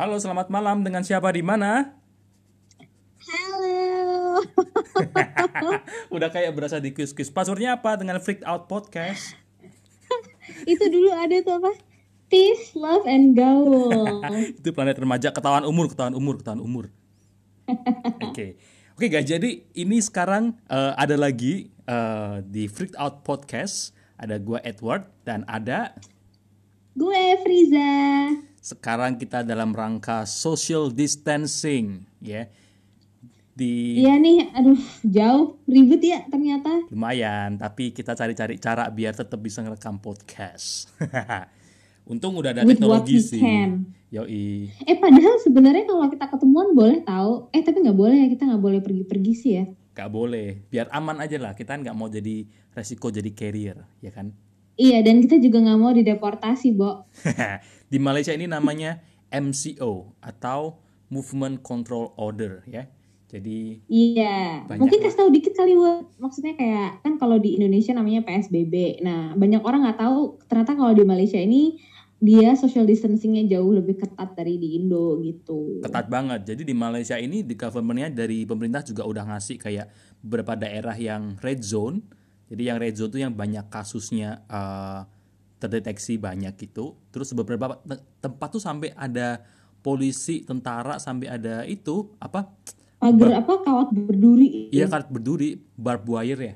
Halo, selamat malam. Dengan siapa di mana? Halo. Udah kayak berasa di quiz-quiz. Passwordnya apa dengan Freaked Out Podcast? Itu dulu ada tuh apa? Peace, love, and gaul. Itu planet remaja ketahuan umur, ketahuan umur, ketahuan umur. Oke. Oke guys, jadi ini sekarang eh, ada lagi eh, di Freaked Out Podcast. Ada gua Edward dan ada Gue Friza. Sekarang kita dalam rangka social distancing ya. Di Iya nih, aduh jauh, ribet ya ternyata. lumayan, tapi kita cari-cari cara biar tetap bisa ngerekam podcast. Untung udah ada With teknologi sih. can. Yoi. Eh padahal sebenarnya kalau kita ketemuan boleh tahu. Eh tapi nggak boleh ya kita nggak boleh pergi-pergi sih ya. Gak boleh, biar aman aja lah. Kita nggak mau jadi resiko jadi carrier, ya kan? Iya dan kita juga nggak mau dideportasi, Bo. Di Malaysia ini namanya MCO atau Movement Control Order, ya. Jadi Iya, mungkin kasih tahu dikit kali Wak. Maksudnya kayak kan kalau di Indonesia namanya PSBB. Nah, banyak orang nggak tahu ternyata kalau di Malaysia ini dia social distancingnya jauh lebih ketat dari di Indo gitu. ketat banget. Jadi di Malaysia ini di governmentnya dari pemerintah juga udah ngasih kayak beberapa daerah yang red zone. Jadi yang red zone tuh yang banyak kasusnya eh, terdeteksi banyak gitu. Terus beberapa te- tempat tuh sampai ada polisi, tentara sampai ada itu apa? Pagar apa kawat berduri. Iya kan berduri barbed wire ya.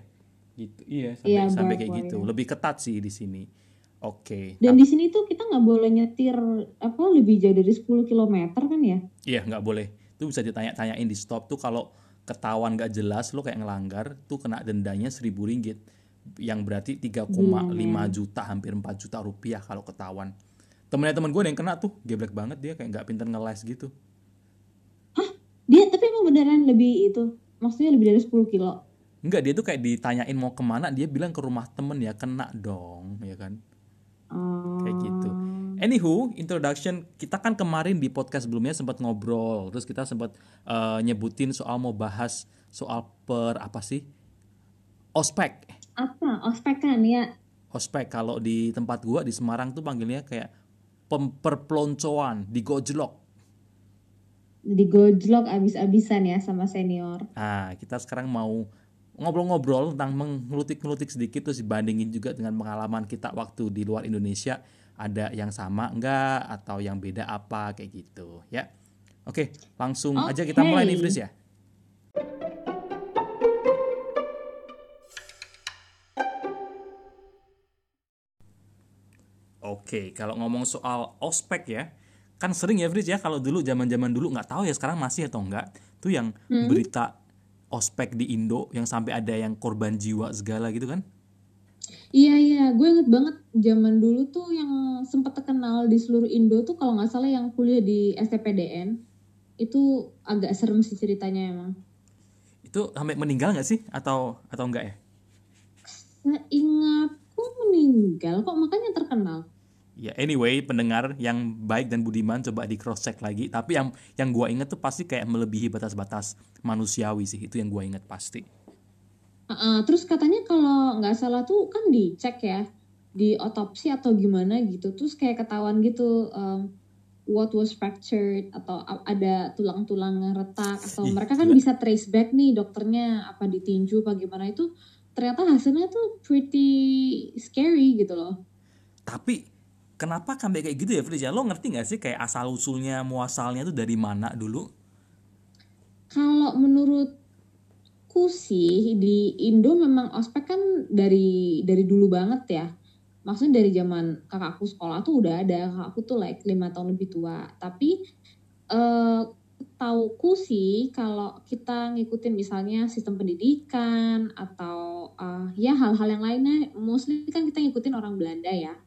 Gitu. Iya sampai Iya, sampai kayak gitu. wire. Lebih ketat sih di sini. Oke. Dan di sini tuh kita nggak boleh nyetir apa lebih jauh dari 10 km kan ya? Iya nggak boleh. Itu bisa ditanya-tanyain di stop tuh kalau ketahuan nggak jelas lo kayak ngelanggar tuh kena dendanya seribu ringgit yang berarti 3,5 juta hampir 4 juta rupiah kalau ketahuan. Temennya temen gue ada yang kena tuh geblek banget dia kayak nggak pinter ngeles gitu. Dia tapi emang beneran lebih itu. Maksudnya lebih dari 10 kilo. Enggak dia tuh kayak ditanyain mau ke mana dia bilang ke rumah temen ya kena dong ya kan kayak gitu. Anywho, introduction kita kan kemarin di podcast sebelumnya sempat ngobrol, terus kita sempat eh, nyebutin soal mau bahas soal per apa sih ospek. Apa? Ospek kan ya? Ospek kalau di tempat gua di Semarang tuh panggilnya kayak pem- perpeloncoan, digojlok. Digojlok abis-abisan ya sama senior. Nah, kita sekarang mau ngobrol-ngobrol tentang mengelutik-ngelutik sedikit terus dibandingin juga dengan pengalaman kita waktu di luar Indonesia ada yang sama enggak atau yang beda apa kayak gitu ya. Oke, langsung aja kita mulai nih. Fris ya. Oke, kalau ngomong soal ospek ya, kan sering ya Fris ya kalau dulu zaman-zaman dulu nggak tahu ya sekarang masih atau enggak, tuh yang berita ospek di Indo yang sampai ada yang korban jiwa segala gitu kan? Iya iya, gue inget banget zaman dulu tuh yang sempat terkenal di seluruh Indo tuh kalau nggak salah yang kuliah di STPDN itu agak serem sih ceritanya emang. Itu sampai meninggal nggak sih atau atau enggak ya? Seingatku meninggal kok makanya terkenal. Ya anyway, pendengar yang baik dan budiman coba di cross check lagi. Tapi yang yang gua inget tuh pasti kayak melebihi batas-batas manusiawi sih. Itu yang gua inget pasti. Heeh, terus katanya kalau nggak salah tuh kan dicek ya di otopsi atau gimana gitu, terus kayak ketahuan gitu um, what was fractured atau ada tulang-tulang retak atau Ih, mereka kan gila. bisa trace back nih dokternya apa ditinju apa gimana itu ternyata hasilnya tuh pretty scary gitu loh. Tapi kenapa sampai kayak gitu ya Fris ya? Lo ngerti nggak sih kayak asal usulnya muasalnya tuh dari mana dulu? Kalau menurutku sih di Indo memang ospek kan dari dari dulu banget ya. Maksudnya dari zaman kakakku sekolah tuh udah ada. Kakakku tuh like lima tahun lebih tua. Tapi eh tauku sih kalau kita ngikutin misalnya sistem pendidikan atau eh, ya hal-hal yang lainnya, mostly kan kita ngikutin orang Belanda ya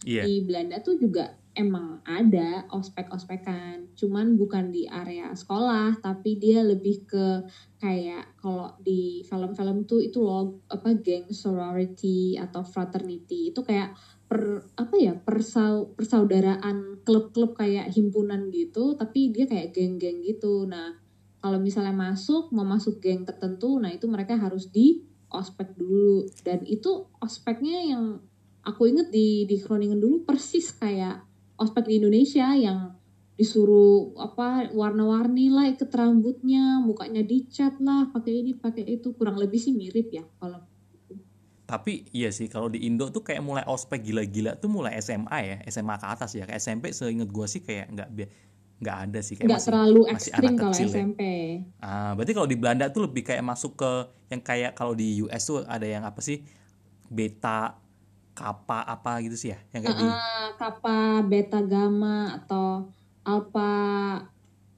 Iya. di Belanda tuh juga emang ada ospek-ospekan, cuman bukan di area sekolah, tapi dia lebih ke kayak kalau di film-film tuh itu loh apa geng sorority atau fraternity itu kayak per apa ya persau, persaudaraan klub-klub kayak himpunan gitu, tapi dia kayak geng-geng gitu. Nah kalau misalnya masuk mau masuk geng tertentu, nah itu mereka harus di ospek dulu dan itu ospeknya yang aku inget di di Groningen dulu persis kayak ospek di Indonesia yang disuruh apa warna-warni lah ikut rambutnya mukanya dicat lah pakai ini pakai itu. Kurang lebih sih mirip ya kalau tapi iya sih kalau di Indo tuh kayak mulai ospek gila-gila tuh mulai SMA ya SMA ke atas ya. Kayak SMP seinget gue sih kayak nggak nggak ada sih kayak nggak terlalu ekstrim kalau SMP ya. ah berarti kalau di Belanda tuh lebih kayak masuk ke yang kayak kalau di US tuh ada yang apa sih? Beta kappa apa gitu sih ya yang kayak uh, di kappa beta gamma atau alpha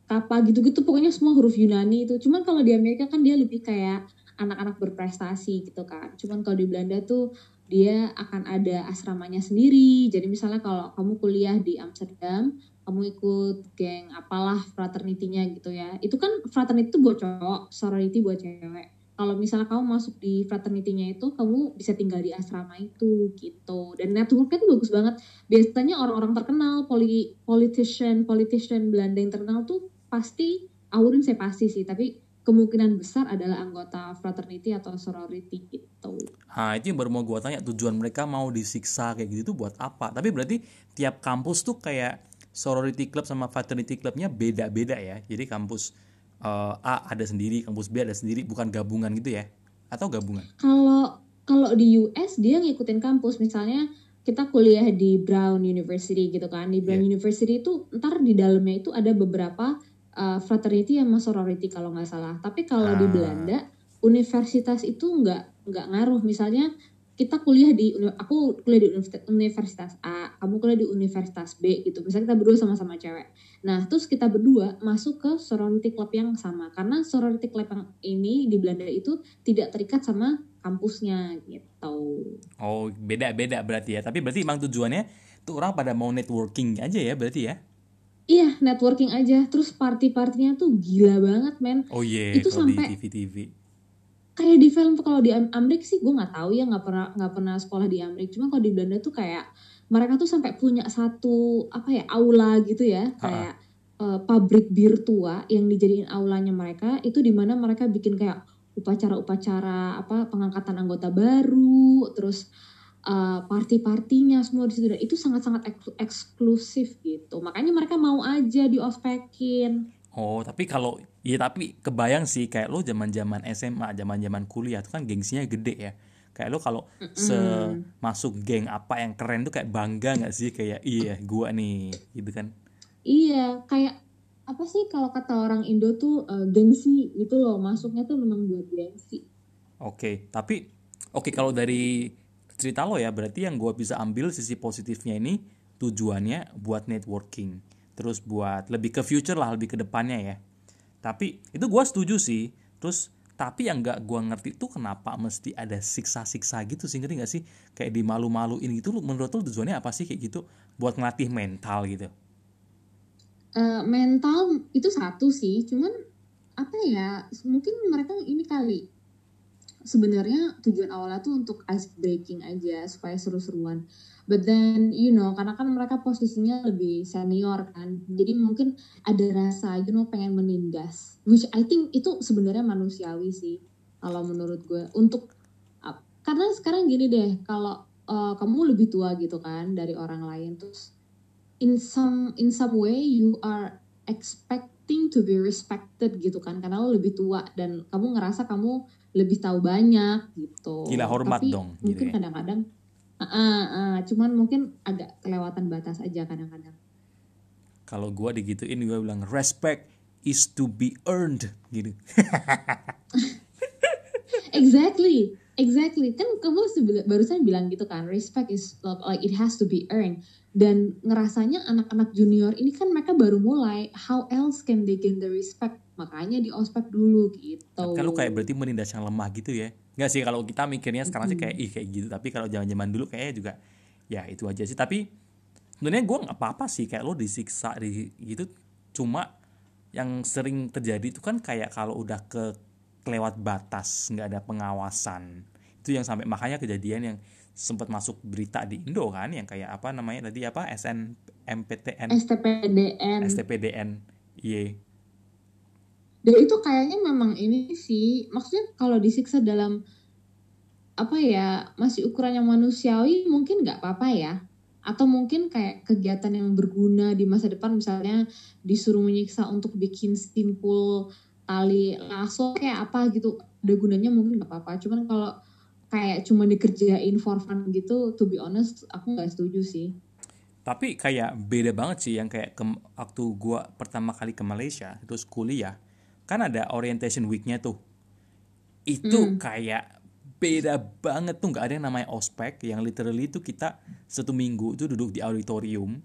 kappa gitu-gitu. Pokoknya semua huruf Yunani itu. Cuman kalau di Amerika kan dia lebih kayak anak-anak berprestasi gitu kan. Cuman kalau di Belanda tuh dia akan ada asramanya sendiri. Jadi misalnya kalau kamu kuliah di Amsterdam kamu ikut geng apalah fraternity-nya gitu ya. Itu kan fraternity itu buat cowok sorority buat cewek kalau misalnya kamu masuk di fraternity-nya itu kamu bisa tinggal di asrama itu gitu dan networknya tuh bagus banget biasanya orang-orang terkenal poli politician politician Belanda yang terkenal tuh pasti awurin saya pasti sih tapi kemungkinan besar adalah anggota fraternity atau sorority gitu. Nah itu yang baru mau gue tanya tujuan mereka mau disiksa kayak gitu tuh buat apa? Tapi berarti tiap kampus tuh kayak sorority club sama fraternity clubnya beda-beda ya. Jadi kampus uh, A ada sendiri, kampus B ada sendiri, bukan gabungan gitu ya? Atau gabungan? Kalau kalau di US dia ngikutin kampus, misalnya kita kuliah di Brown University gitu kan, di Brown yeah. University itu ntar di dalamnya itu ada beberapa uh, fraternity sama sorority kalau nggak salah. Tapi kalau ah. di Belanda universitas itu nggak nggak ngaruh. Misalnya kita kuliah di aku kuliah di universitas A, kamu kuliah di universitas B gitu. Misalnya kita berdua sama-sama cewek. Nah, terus kita berdua masuk ke sorority club yang sama karena sorority club yang ini di Belanda itu tidak terikat sama kampusnya gitu. Oh, beda-beda berarti ya. Tapi berarti emang tujuannya tuh orang pada mau networking aja ya berarti ya? Iya, networking aja. Terus party-partinya tuh gila banget, men. Oh iya, yeah, itu sampai TV-TV kayak di film kalau di Amerika sih gue nggak tahu ya nggak pernah nggak pernah sekolah di Amerika cuma kalau di Belanda tuh kayak mereka tuh sampai punya satu apa ya aula gitu ya. Kayak uh, pabrik bir tua yang dijadiin aulanya mereka itu di mana mereka bikin kayak upacara-upacara apa pengangkatan anggota baru terus uh, party-partinya semua di situ. Dan itu sangat-sangat eksklusif gitu. Makanya mereka mau aja di ospekin Oh, tapi kalau ya tapi kebayang sih kayak lo zaman-zaman SMA, zaman-zaman kuliah tuh kan gengsinya gede ya. Kayak lo kalau mm. se masuk geng apa yang keren tuh kayak bangga nggak sih kayak iya gua nih gitu kan. Iya, kayak apa sih kalau kata orang Indo tuh uh, gengsi gitu loh, masuknya tuh memang buat gengsi. Oke, okay, tapi oke okay, kalau dari cerita lo ya berarti yang gua bisa ambil sisi positifnya ini tujuannya buat networking terus buat lebih ke future lah lebih ke depannya ya tapi itu gue setuju sih terus tapi yang gak gue ngerti tuh kenapa mesti ada siksa-siksa gitu sih ngerti gak sih? Kayak di malu-maluin gitu menurut lo tujuannya apa sih kayak gitu? Buat ngelatih mental gitu. Uh, mental itu satu sih cuman apa ya mungkin mereka ini kali sebenarnya tujuan awalnya tuh untuk ice breaking aja supaya seru-seruan. But then you know karena kan mereka posisinya lebih senior kan jadi mungkin ada rasa you know pengen menindas. Which I think itu sebenarnya manusiawi sih kalau menurut gue. Untuk karena sekarang gini deh kalau uh, kamu lebih tua gitu kan dari orang lain terus in some in some way you are expecting to be respected gitu kan karena lo lebih tua dan kamu ngerasa kamu lebih tahu banyak gitu. Gila hormat Tapi dong. Mungkin gitu kadang-kadang Uh, uh, cuman mungkin agak kelewatan batas aja kadang-kadang. Kalau gue digituin gue bilang respect is to be earned gitu. exactly, exactly. Kan kamu barusan bilang gitu kan, respect is like it has to be earned. Dan ngerasanya anak-anak junior ini kan mereka baru mulai, how else can they gain the respect? Makanya di ospek dulu gitu. Kalau kayak berarti menindas yang lemah gitu ya. Enggak sih kalau kita mikirnya sekarang sih kayak ih kayak gitu. Tapi kalau zaman-zaman dulu kayaknya juga ya itu aja sih. Tapi sebenarnya gue nggak apa-apa sih kayak lo disiksa di gitu. Cuma yang sering terjadi itu kan kayak kalau udah ke kelewat batas nggak ada pengawasan. Itu yang sampai makanya kejadian yang sempat masuk berita di Indo kan yang kayak apa namanya tadi apa SN MPTN STPDN STPDN iya dan itu kayaknya memang ini sih maksudnya kalau disiksa dalam apa ya masih ukurannya manusiawi mungkin nggak apa-apa ya. Atau mungkin kayak kegiatan yang berguna di masa depan misalnya disuruh menyiksa untuk bikin simpul tali lasso kayak apa gitu ada gunanya mungkin nggak apa-apa. Cuman kalau kayak cuma dikerjain for fun gitu to be honest aku nggak setuju sih. Tapi kayak beda banget sih yang kayak ke, waktu gua pertama kali ke Malaysia terus kuliah kan ada orientation weeknya tuh. Itu hmm. kayak beda banget tuh. Nggak ada yang namanya ospek yang literally itu kita satu minggu itu duduk di auditorium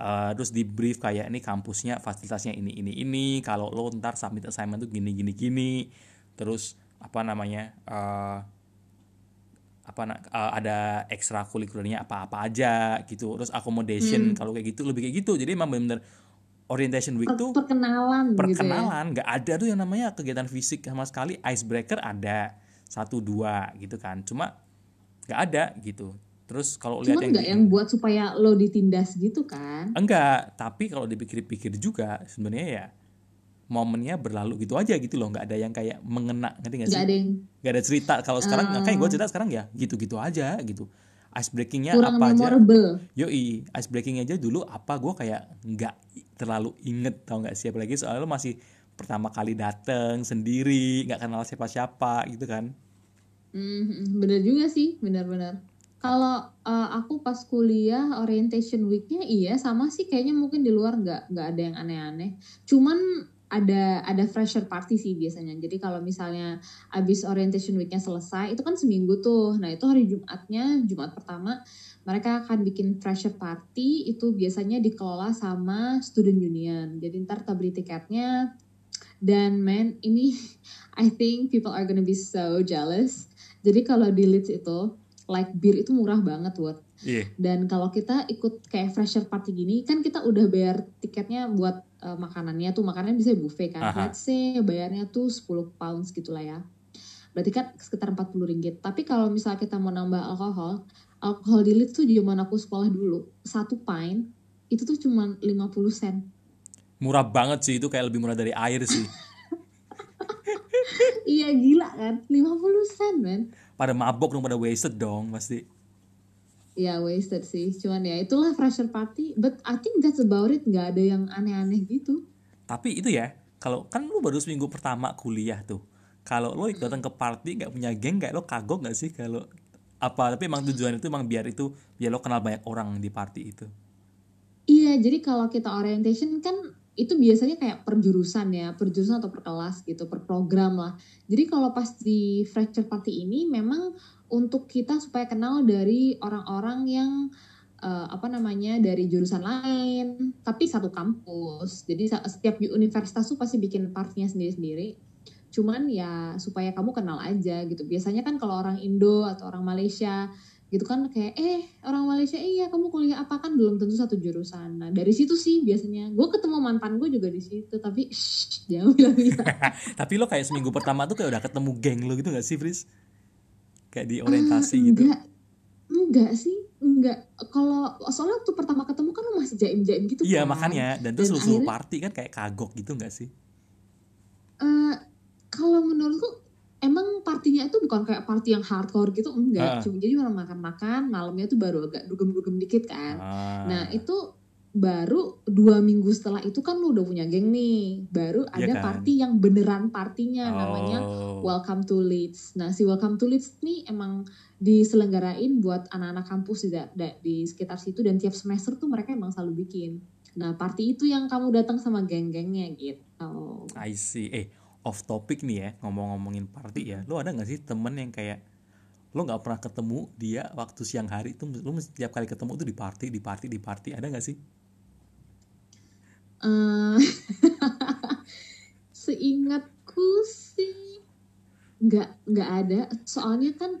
uh, terus di brief kayak ini kampusnya fasilitasnya ini ini ini. Kalau lo ntar submit assignment tuh gini gini gini. Terus apa namanya uh, apa uh, ada ekstrakurikulernya apa apa aja gitu. Terus accommodation hmm. kalau kayak gitu lebih kayak gitu. Jadi emang benar-benar orientation week tuh perkenalan perkenalan. Nggak gitu ya? ada tuh yang namanya kegiatan fisik sama sekali. Icebreaker ada. Satu dua gitu kan. Cuma nggak ada gitu. Terus kalau lihat yang nggak yang buat supaya lo ditindas gitu kan? Enggak tapi kalau dipikir-pikir juga sebenarnya ya momennya berlalu gitu aja gitu loh. Nggak ada yang kayak mengena ngerti nggak sih? nggak ada yang nggak ada cerita. Kalau sekarang uh, kayak gue cerita sekarang ya gitu-gitu aja gitu ice breakingnya apa memorable. aja yoi ice breakingnya aja dulu apa gue kayak nggak terlalu inget tau nggak sih apalagi soalnya lo masih pertama kali dateng sendiri nggak kenal siapa-siapa gitu kan? Hmm, bener juga sih bener-bener. Kalau uh, aku pas kuliah orientation weeknya iya sama sih kayaknya mungkin di luar nggak nggak ada yang aneh-aneh. Cuman ada ada fresher party sih biasanya. Jadi kalau misalnya abis orientation weeknya selesai, itu kan seminggu tuh. Nah itu hari Jumatnya, Jumat pertama, mereka akan bikin fresher party. Itu biasanya dikelola sama student union. Jadi ntar kita beli tiketnya, dan man, ini I think people are gonna be so jealous. Jadi kalau di Leeds itu, like beer itu murah banget buat. Yeah. Dan kalau kita ikut kayak fresher party gini, kan kita udah bayar tiketnya buat uh, makanannya tuh, makanannya bisa buffet kan. Aha. Let's say bayarnya tuh 10 pounds gitu lah ya. Berarti kan sekitar 40 ringgit. Tapi kalau misalnya kita mau nambah alkohol, alkohol di Leeds tuh zaman aku sekolah dulu, satu pint itu tuh cuma 50 sen murah banget sih itu kayak lebih murah dari air sih iya gila kan 50 sen men pada mabok dong pada wasted dong pasti Iya wasted sih. Cuman ya itulah fresher party. But I think that's about it. Nggak ada yang aneh-aneh gitu. Tapi itu ya kalau kan lu baru seminggu pertama kuliah tuh. Kalau lo datang ke party nggak punya geng kayak lo kagok nggak sih kalau apa tapi emang tujuan itu emang biar itu biar lo kenal banyak orang di party itu? Iya jadi kalau kita orientation kan itu biasanya kayak per jurusan ya, per jurusan atau per kelas gitu, per program lah. Jadi kalau pas di fracture party ini memang untuk kita supaya kenal dari orang-orang yang uh, apa namanya dari jurusan lain, tapi satu kampus. Jadi setiap universitas tuh pasti bikin partinya sendiri-sendiri. Cuman ya supaya kamu kenal aja gitu. Biasanya kan kalau orang Indo atau orang Malaysia gitu kan kayak eh orang Malaysia iya kamu kuliah apa kan belum tentu satu jurusan nah dari situ sih biasanya gue ketemu mantan gue juga di situ tapi shh, jangan bilang tapi lo kayak seminggu pertama tuh kayak udah ketemu geng lo gitu gak sih Fris kayak di orientasi uh, gitu? enggak. Enggak sih enggak. Kalau soalnya tuh pertama ketemu kan lo masih jaim jaim gitu iya kan? makanya. Dan terus lu party kan kayak kagok gitu gak sih? Uh, kalau menurutku emang partinya itu bukan kayak party yang hardcore gitu enggak. Uh. cuma jadi orang makan-makan malamnya tuh baru agak dugem-dugem dikit kan. Uh. nah itu baru dua minggu setelah itu kan lu udah punya geng nih. Baru iya ada kan? party yang beneran partinya oh. namanya Welcome to Leeds. Nah si Welcome to Leeds nih emang diselenggarain buat anak-anak kampus di, di sekitar situ dan tiap semester tuh mereka emang selalu bikin. Nah party itu yang kamu datang sama geng-gengnya gitu. I see. Eh off topic nih ya ngomong-ngomongin party ya. Lo ada nggak sih temen yang kayak lo nggak pernah ketemu dia waktu siang hari? Itu lo setiap kali ketemu tuh di party di party di party. Ada nggak sih uh, seingatku sih nggak nggak ada. Soalnya kan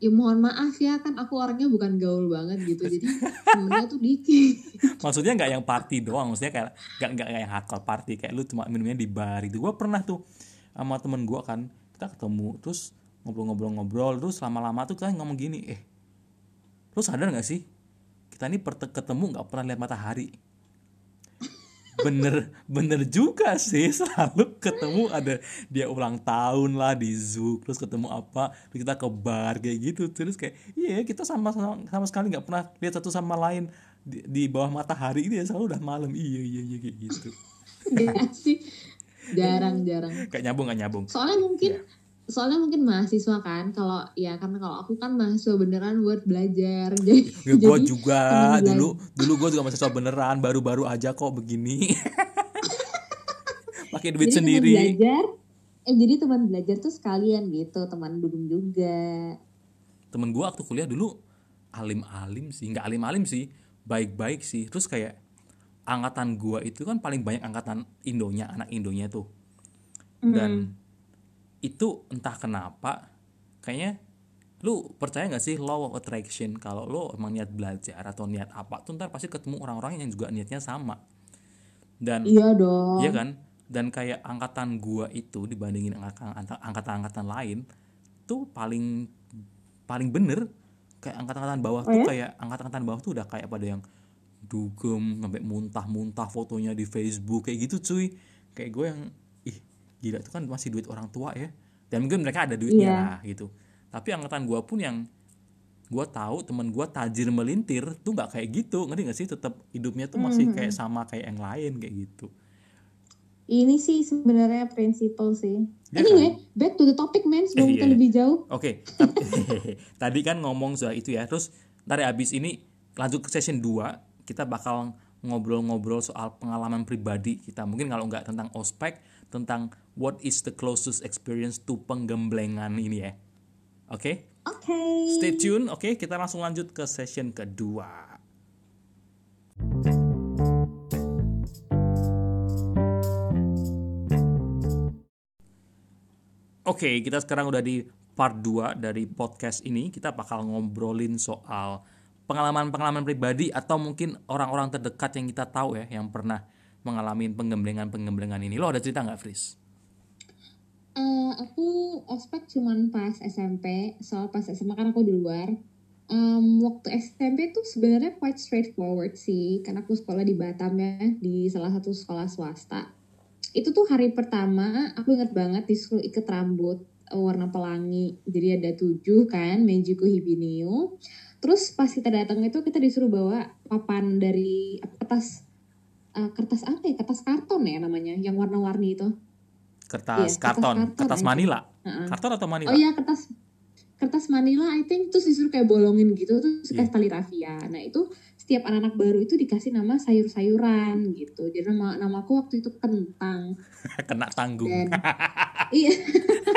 ya mohon maaf ya kan aku orangnya bukan gaul banget gitu jadi temennya tuh dikit. Maksudnya nggak yang party doang maksudnya kayak nggak nggak yang hardcore party kayak lu cuma minumnya di bar itu gue pernah tuh sama temen gue kan kita ketemu terus ngobrol-ngobrol-ngobrol terus lama-lama tuh kita ngomong gini eh lu sadar nggak sih kita ini ketemu nggak pernah lihat matahari bener bener juga sih. Selalu ketemu ada dia ulang tahun lah di zoo terus ketemu apa terus kita ke bar kayak gitu. Terus kayak iya kita sama sama, sama sekali nggak pernah lihat satu sama lain di, di bawah matahari ini ya selalu udah malam. Iya iya iya kayak gitu. Gak sih. Jarang-jarang kayak nyambung nggak nyambung. Soalnya mungkin Iya. Soalnya mungkin mahasiswa kan kalau ya karena kalau aku kan mahasiswa beneran buat belajar jadi Ya gue juga. teman dulu dulu gue juga mahasiswa beneran baru-baru aja kok begini. Pakai duit jadi teman sendiri. belajar eh jadi teman belajar tuh sekalian gitu teman dudung juga. Temen gue waktu kuliah dulu alim-alim sih nggak alim-alim sih baik-baik sih. Terus kayak angkatan gue itu kan paling banyak angkatan Indonya anak Indonya tuh. Dan itu entah kenapa kayaknya lu percaya nggak sih law of attraction kalau lo emang niat belajar atau niat apa tuh ntar pasti ketemu orang-orang yang juga niatnya sama dan iya dong Iya kan? Dan kayak angkatan gua itu dibandingin angkatan angkatan-angkatan lain tuh paling paling bener kayak angkatan-angkatan bawah Oh tuh ya? kayak angkatan-angkatan bawah tuh udah kayak pada yang dugem sampai muntah-muntah fotonya di Facebook kayak gitu cuy. Kayak gue yang gila itu kan masih duit orang tua ya. Dan mungkin mereka ada duitnya Iya. lah gitu. Tapi angkatan gua pun yang gua tahu teman gua tajir melintir tuh nggak kayak gitu ngerti gak sih tetap hidupnya tuh masih Hmm. kayak sama kayak yang lain kayak gitu ini sih sebenarnya prinsipal sih Ya anyway back to the topic man sebelum Eh, kita iya. lebih jauh Oke, tapi- tadi kan ngomong soal itu ya. Terus ntar ya abis ini lanjut ke session 2, kita bakal ngobrol-ngobrol soal pengalaman pribadi kita. Mungkin kalau nggak tentang ospek, tentang what is the closest experience to penggemblengan ini ya. Oke, oke stay tune. Oke, kita langsung lanjut ke session kedua. Oke, kita sekarang udah di part 2 dari podcast ini. Kita bakal ngobrolin soal pengalaman-pengalaman pribadi atau mungkin orang-orang terdekat yang kita tahu ya yang pernah mengalami penggemblengan-penggemblengan ini. Lo ada cerita nggak, Fris? Eh, aku ospek cuman pas SMP soal pas SMA kan aku di luar. Em, waktu SMP tuh sebenarnya quite straightforward sih karena aku sekolah di Batam ya di salah satu sekolah swasta. Itu tuh hari pertama aku inget banget disuruh ikat rambut eh, warna pelangi. Jadi ada tujuh kan Mejiku Hibiniu terus pas kita datang itu kita disuruh bawa papan dari kertas eh, kertas apa ya? Kertas karton ya namanya yang warna-warni itu Kertas Iya, kertas karton, karton kertas. Manila. Heeh. Karton atau Manila? Oh iya kertas kertas Manila I think terus disuruh kayak bolongin gitu terus dikasih tali rafia. Nah itu setiap anak-anak baru itu dikasih nama sayur-sayuran gitu. Jadi nama namaku waktu itu kentang Kena tanggung. dan iya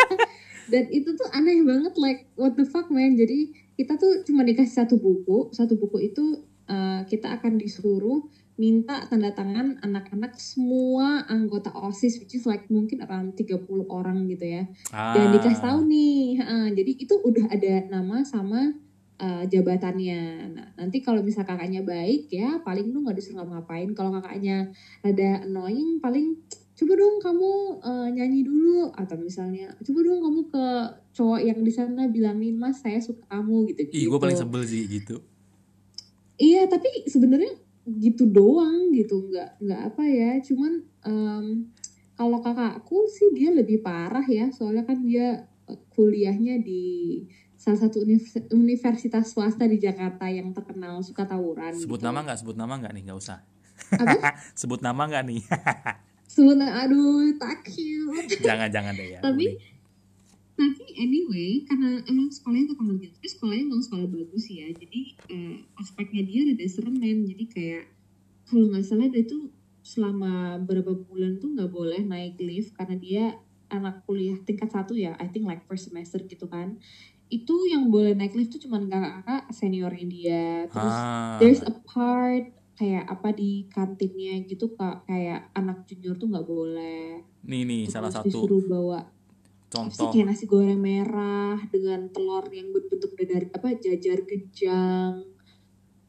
dan itu tuh aneh banget like what the fuck man. Jadi kita tuh cuma dikasih satu buku, satu buku itu uh, kita akan disuruh minta tanda tangan anak-anak semua anggota OSIS which is like mungkin around 30 orang gitu ya. Dan Ah. dikasih tahu nih heeh, jadi itu udah ada nama sama uh, jabatannya. Nah nanti kalau misal kakaknya baik ya paling lu nggak disuruh ngapain kalau kakaknya ada annoying paling coba dong kamu uh, nyanyi dulu. Atau misalnya coba dong kamu ke cowok yang di sana bilangin mas saya suka kamu gitu Ih, gue paling sebel sih gitu. Iya, tapi sebenarnya gitu doang gitu, nggak nggak apa ya. Cuman em, kalau kakakku sih dia lebih parah ya, soalnya kan dia eh, kuliahnya di salah satu univers- universitas swasta di Jakarta yang terkenal suka tawuran. Sebut gitu. nama nggak? Sebut nama nggak nih? Nggak usah. Apa? Sebut nama nggak nih? Sebut nama- aduh, tak cute. jangan jangan deh ya. Tapi-. Tapi anyway, karena emang sekolahnya terkenal gitu, tapi sekolahnya emang sekolah bagus ya. Jadi eh, ospeknya dia ada serem men. Jadi kayak kalau nggak salah dia tuh selama beberapa bulan tuh nggak boleh naik lift karena dia anak kuliah tingkat satu ya. I think like first semester gitu kan. Itu yang boleh naik lift tuh cuman kakak-kakak seniornya dia. Terus Ah, there's a part kayak apa di kantinnya gitu kak kayak anak junior tuh nggak boleh. nih nih Terus salah satu disuruh bawa contoh. kayak nasi goreng merah dengan telur yang berbentuk dari apa jajar gejang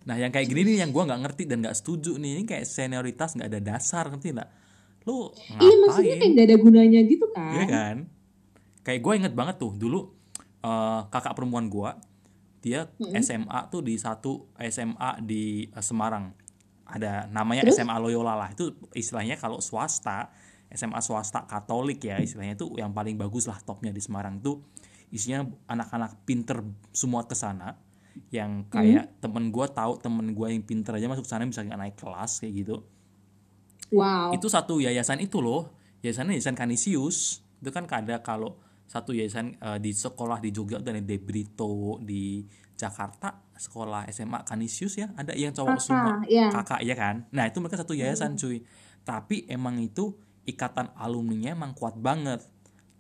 Nah yang kayak gini nih yang gua nggak ngerti dan nggak setuju nih. Ini kayak senioritas nggak ada dasar ngerti nggak? Lu iya maksudnya kayak ngapain? gak ada gunanya gitu kan Iya kan? Kayak gue inget banget tuh dulu eh, kakak perempuan gua dia Mm-mm. SMA tuh di satu SMA di eh, Semarang. ada namanya Terus? SMA Loyola lah itu istilahnya kalau swasta SMA swasta Katolik ya istilahnya itu yang paling bagus lah topnya di Semarang itu isinya anak-anak pinter semua ke sana yang kayak hmm. temen gue tahu temen gue yang pinter aja masuk sana bisa naik kelas kayak gitu. Wow. Itu satu yayasan itu loh yayasannya yayasan Kanisius itu kan ada kalau satu yayasan uh, di sekolah di Jogja dan di Brito di Jakarta sekolah SMA Kanisius ya ada yang cowok kakak, semua. yeah. kakak ya kan? Nah itu mereka satu yayasan hmm. cuy. Tapi emang itu ikatan alumninya emang kuat banget.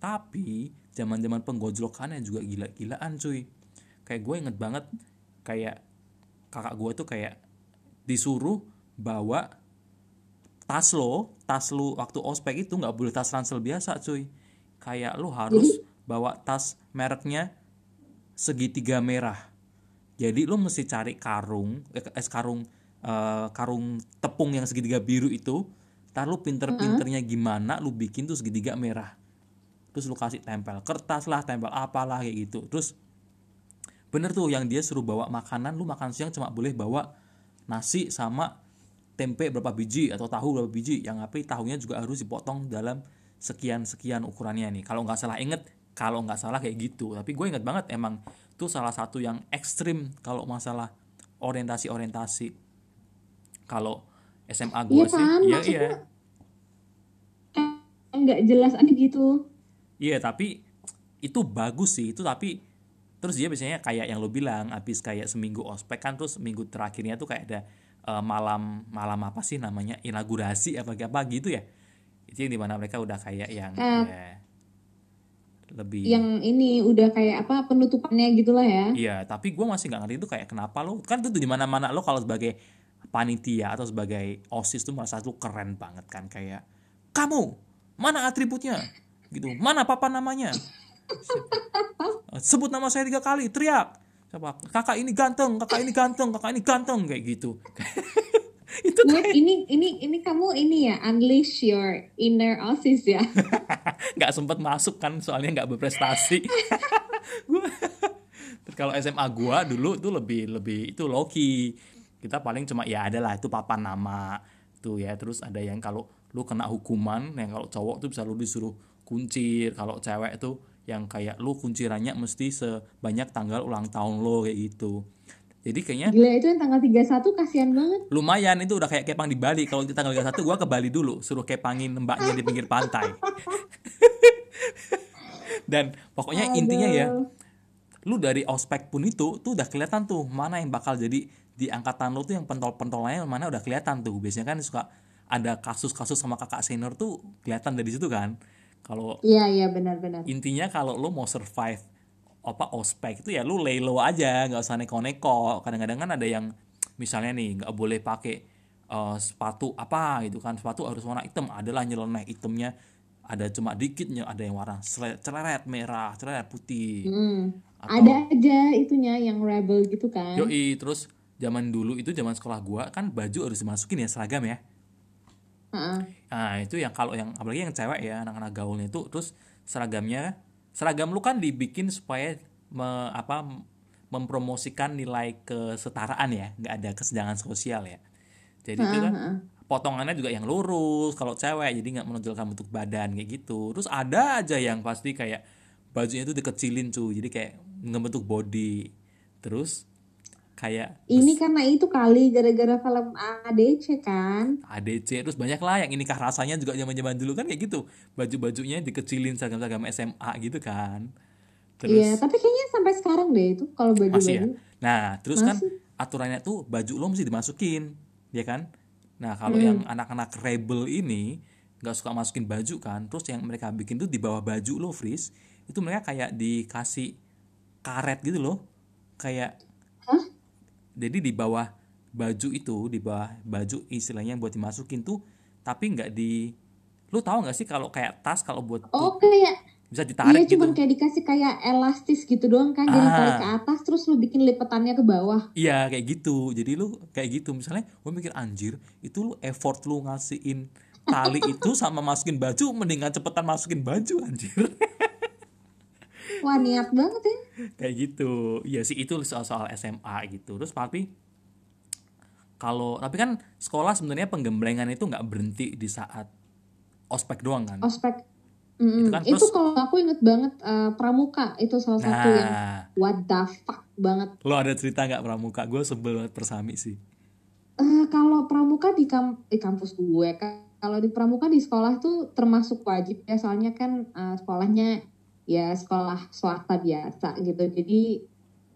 Tapi zaman zaman penggojlokannya juga gila-gilaan cuy. Kayak gue inget banget kayak kakak gue tuh kayak disuruh bawa tas lo tas lo waktu ospek itu nggak boleh tas ransel biasa cuy. Kayak lo harus bawa tas mereknya segitiga merah. Jadi lo mesti cari karung eh, es karung uh, karung tepung yang segitiga biru itu tar lo pinter-pinternya gimana lo bikin tuh segitiga merah. Terus lo kasih tempel kertas lah tempel apalah kayak gitu. Terus bener tuh yang dia suruh bawa makanan lu makan siang cuma boleh bawa nasi sama tempe berapa biji atau tahu berapa biji. Yang apa tahunya juga harus dipotong dalam sekian sekian ukurannya nih. Kalau nggak salah inget kalau nggak salah kayak gitu. Tapi gue inget banget emang itu salah satu yang ekstrim kalau masalah orientasi orientasi kalau SMA gue iya sih. kan? iya iya. nggak jelas aja gitu. Iya tapi itu bagus sih itu tapi terus dia biasanya kayak yang lo bilang habis kayak seminggu ospek kan terus minggu terakhirnya tuh kayak ada uh, malam malam apa sih namanya inaugurasi apa apa gitu ya. Itu yang di mana mereka udah kayak yang uh, ya, lebih yang ini udah kayak apa penutupannya gitulah ya. Iya tapi gue masih nggak ngerti itu kayak kenapa lo. Kan tuh di mana mana lo kalau sebagai panitia atau sebagai osis tuh merasa tuh keren banget kan kayak kamu mana atributnya? Gitu mana papa namanya? Sebut nama saya tiga kali teriak. Siapa? Kakak ini ganteng kakak ini ganteng kakak ini ganteng kayak gitu. Itu kayak... ini ini ini kamu ini ya unleash your inner osis ya? Nggak sempat masuk kan soalnya nggak berprestasi. Kalau SMA gua dulu tuh lebih lebih itu Loki kita paling cuma ya adalah itu papan nama tuh ya. Terus ada yang kalau lu kena hukuman yang kalau cowok tuh bisa lu disuruh kuncir. Kalau cewek tuh yang kayak lu kuncirannya mesti sebanyak tanggal ulang tahun lo kayak gitu. Jadi kayaknya Gila itu yang tanggal 31 kasihan banget. Lumayan itu udah kayak kepang di Bali. Kalau di tanggal 31 gua ke Bali dulu suruh kepangin mbaknya di pinggir pantai. Dan pokoknya Aduh. intinya ya lu dari ospek pun itu tuh udah kelihatan tuh mana yang bakal jadi di angkatan lu tuh yang pentol-pentolnya mana udah kelihatan tuh biasanya kan suka ada kasus-kasus sama kakak senior tuh kelihatan dari situ kan kalau Iya iya benar-benar. Intinya kalau lo mau survive apa ospek itu ya lu lay low aja, nggak usah neko-neko. Kadang-kadang kan ada yang misalnya nih nggak boleh pakai uh, sepatu apa gitu kan. Sepatu harus warna hitam, adalah nyeleneh hitamnya ada cuma dikitnya ada yang warna celeret merah, celeret putih. Hmm. Atau, ada aja itunya yang rebel gitu kan. Yoi, terus zaman dulu itu zaman sekolah gua kan baju harus dimasukin ya seragam ya. Uh Nah itu yang kalau yang apalagi yang cewek ya anak-anak gaulnya itu terus seragamnya seragam lu kan dibikin supaya me, apa mempromosikan nilai kesetaraan ya nggak ada kesenjangan sosial ya. Jadi uh itu kan potongannya juga yang lurus kalau cewek jadi nggak menonjolkan bentuk badan kayak gitu. Terus ada aja yang pasti kayak bajunya itu dikecilin cuy. Jadi kayak ngebentuk body. Terus kayak ini karena itu kali gara-gara film ADC kan ADC terus banyak lah yang inikah rasanya juga zaman zaman dulu kan kayak gitu baju bajunya dikecilin seragam seragam SMA gitu kan terus iya tapi kayaknya sampai sekarang deh itu kalau baju baju ya? nah terus kan masih. kan aturannya tuh baju lo mesti dimasukin ya kan nah kalau hmm. yang anak-anak rebel ini nggak suka masukin baju kan terus yang mereka bikin tuh di bawah baju lo freeze itu mereka kayak dikasih karet gitu loh kayak? Jadi di bawah baju itu di bawah baju istilahnya buat dimasukin tuh tapi nggak di lu tahu nggak sih kalau kayak tas kalau buat oh kayak bisa ditarik iya, gitu. cuma kayak dikasih kayak elastis gitu doang kan ah. jadi tarik ke atas terus lu bikin lipatannya ke bawah iya kayak gitu jadi lu kayak gitu misalnya gue mikir anjir itu lu effort lu ngasihin tali itu sama masukin baju mendingan cepetan masukin baju anjir Wah niat banget ya. Kayak gitu. Ya sih itu soal-soal SMA gitu. Terus tapi kalau tapi kan sekolah sebenarnya penggemblengan itu nggak berhenti di saat ospek doang kan ospek Mm, itu, kan itu kalau aku inget banget uh, pramuka itu salah nah, satu yang what the fuck banget. Lo ada cerita nggak pramuka? Gue sebel banget persami sih. Uh, kalau pramuka di kam di kampus gue kan kalau di pramuka di sekolah tuh termasuk wajib ya soalnya kan uh, sekolahnya ya sekolah swasta biasa gitu. Jadi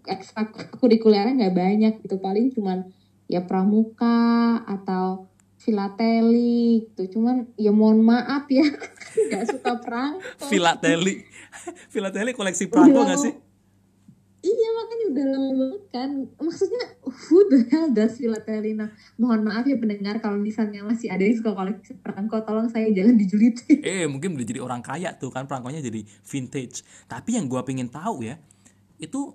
ekstrakurikulernya nggak banyak gitu. Paling cuman ya pramuka atau filateli gitu. Cuman ya mohon maaf ya nggak suka perangko. Filateli. Filateli koleksi perangko nggak sih iya makanya udah lama banget kan. Maksudnya who the hell does filateli nah mohon maaf ya pendengar kalau misalnya masih ada yang suka koleksi perangko tolong saya jangan dijulit eh mungkin udah jadi orang kaya tuh kan perangkonya jadi vintage. Tapi yang gua pengen tahu ya itu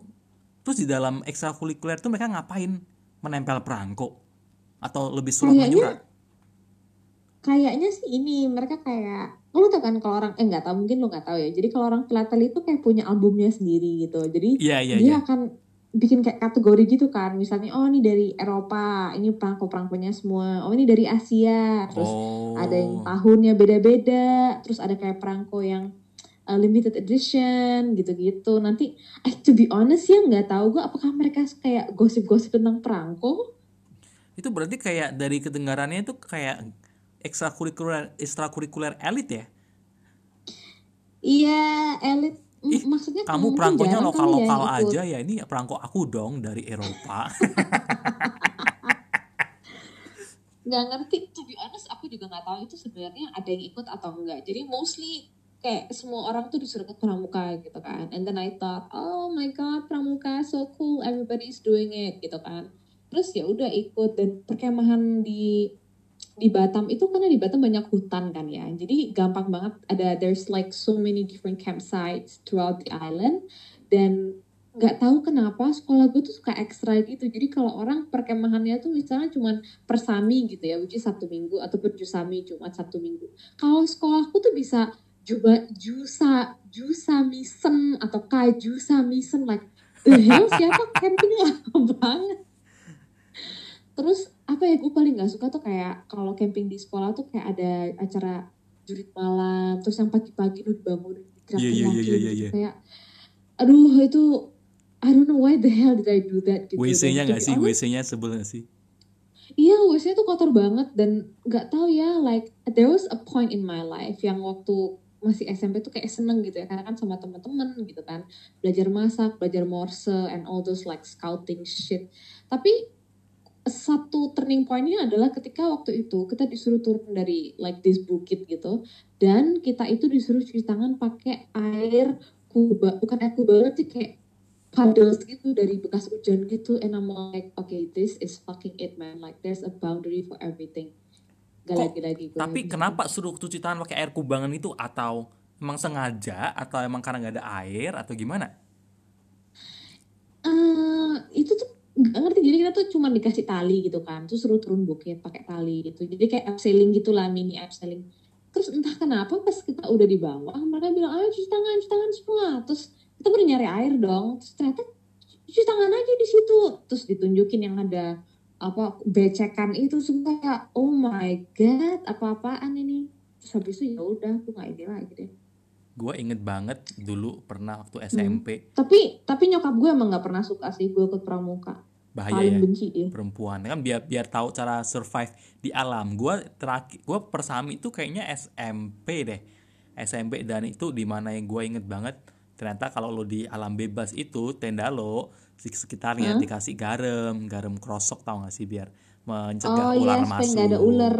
terus di dalam ekstrakurikuler tuh mereka ngapain? Menempel perangko? Atau lebih surat menyurat kayaknya sih ini mereka kayak lu tau kan kalau orang eh nggak tahu mungkin lu nggak tahu ya. Jadi kalau orang filatel itu kayak punya albumnya sendiri gitu. Jadi yeah, yeah, dia yeah. akan bikin kayak kategori gitu kan. Misalnya oh ini dari Eropa ini perangko perangkonya semua. Oh ini dari Asia. Terus oh. ada yang tahunnya beda-beda. Terus ada kayak perangko yang uh, limited edition gitu-gitu. Nanti eh to be honest ya nggak tahu gue apakah mereka kayak gosip-gosip tentang perangko? Itu berarti kayak dari kedengarannya itu kayak ekstrakurikuler ekstrakurikuler elit ya? Iya elit. Ih, maksudnya kamu perangkonya lokal lokal ya, aja ya. Ini perangko aku dong dari Eropa. Nggak ngerti. To be honest aku juga nggak tahu itu sebenarnya ada yang ikut atau enggak jadi mostly kayak semua orang tuh disuruh ke pramuka gitu kan. And then I thought oh my god pramuka so cool. Everybody's doing it gitu kan. Terus ya udah ikut dan perkemahan di di Batam itu karena di Batam banyak hutan kan ya. Jadi gampang banget ada there's like so many different campsites throughout the island. Dan nggak tahu kenapa sekolah gue tuh suka ekstra gitu. Jadi kalau orang perkemahannya tuh misalnya cuma persami gitu ya which is Sabtu Minggu atau perjusami cuma Sabtu Minggu. Kalau sekolahku tuh bisa coba jusa jusa misen atau kajusa misen like the hell siapa camping lama banget. Terus apa ya gue paling nggak suka tuh kayak kalau camping di sekolah tuh kayak ada acara jurit malam terus yang pagi-pagi lu dibangun teriak yeah, yeah, yeah, yeah, yeah. kayak aduh itu I don't know why the hell did I do that gitu. WC-nya nggak sih? WC-nya sebel gak sih? Iya, WC tuh kotor banget dan nggak tahu ya, like there was a point in my life yang waktu masih SMP tuh kayak seneng gitu ya, karena kan sama teman-teman gitu kan, belajar masak, belajar morse and all those like scouting shit. Tapi satu turning pointnya adalah ketika waktu itu kita disuruh turun dari like this bukit gitu dan kita itu disuruh cuci tangan pakai air kuba bukan air kuba sih kayak puddles gitu dari bekas hujan gitu and I'm like okay this is fucking it man. Like there's a boundary for everything. Gak lagi-lagi tapi gitu. kenapa suruh cuci tangan pakai air kubangan itu? Atau emang sengaja? Atau emang karena nggak ada air? Atau gimana? Uh, itu tuh nggak ngerti. Jadi kita tuh cuma dikasih tali gitu kan. Terus suruh turun bukit pakai tali gitu. Jadi kayak abseiling gitulah mini abseiling terus entah kenapa pas kita udah di bawah mereka bilang ayo cuci tangan cuci tangan semua. Terus kita baru nyari air dong. Terus ternyata cuci tangan aja di situ. Terus ditunjukin yang ada apa becekan itu semua. Kayak oh my god apa-apaan ini? Terus habis itu ya udah aku nggak ide lagi deh. Gue inget banget dulu pernah waktu SMP. Hmm. Tapi tapi nyokap gue emang nggak pernah suka sih gue ikut pramuka. Bahaya Paling ya, benci dia. perempuan kan biar biar tahu cara survive di alam. Gue terakhir gue persami itu kayaknya SMP deh. SMP dan itu di mana yang gue inget banget ternyata kalau lo di alam bebas itu tenda lo sekitarnya hmm? dikasih garam garam krosok tau gak sih biar mencegah oh, ular iya, masuk. Oh ada ular.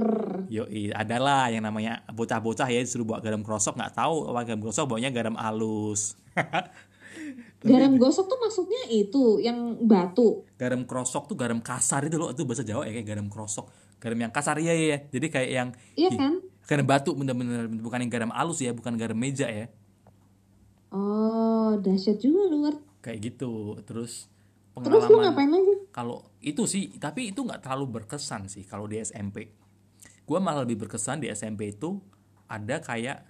Yo, adalah yang namanya bocah-bocah ya disuruh buat garam krosok nggak tahu apa garam krosok baunya garam halus. garam gosok tuh maksudnya itu yang batu. Garam krosok tuh garam kasar itu loh itu bahasa Jawa ya kayak garam krosok. Garam yang kasar ya ya. Jadi kayak yang Iya kan? Garam batu bener-bener bukan yang garam halus ya, bukan garam meja ya. Oh, dahsyat juga luar. Kayak gitu. Terus pengalaman. Terus lu ngapain lagi? Kalau itu sih, tapi itu nggak terlalu berkesan sih kalau di SMP. Gue malah lebih berkesan di SMP itu ada kayak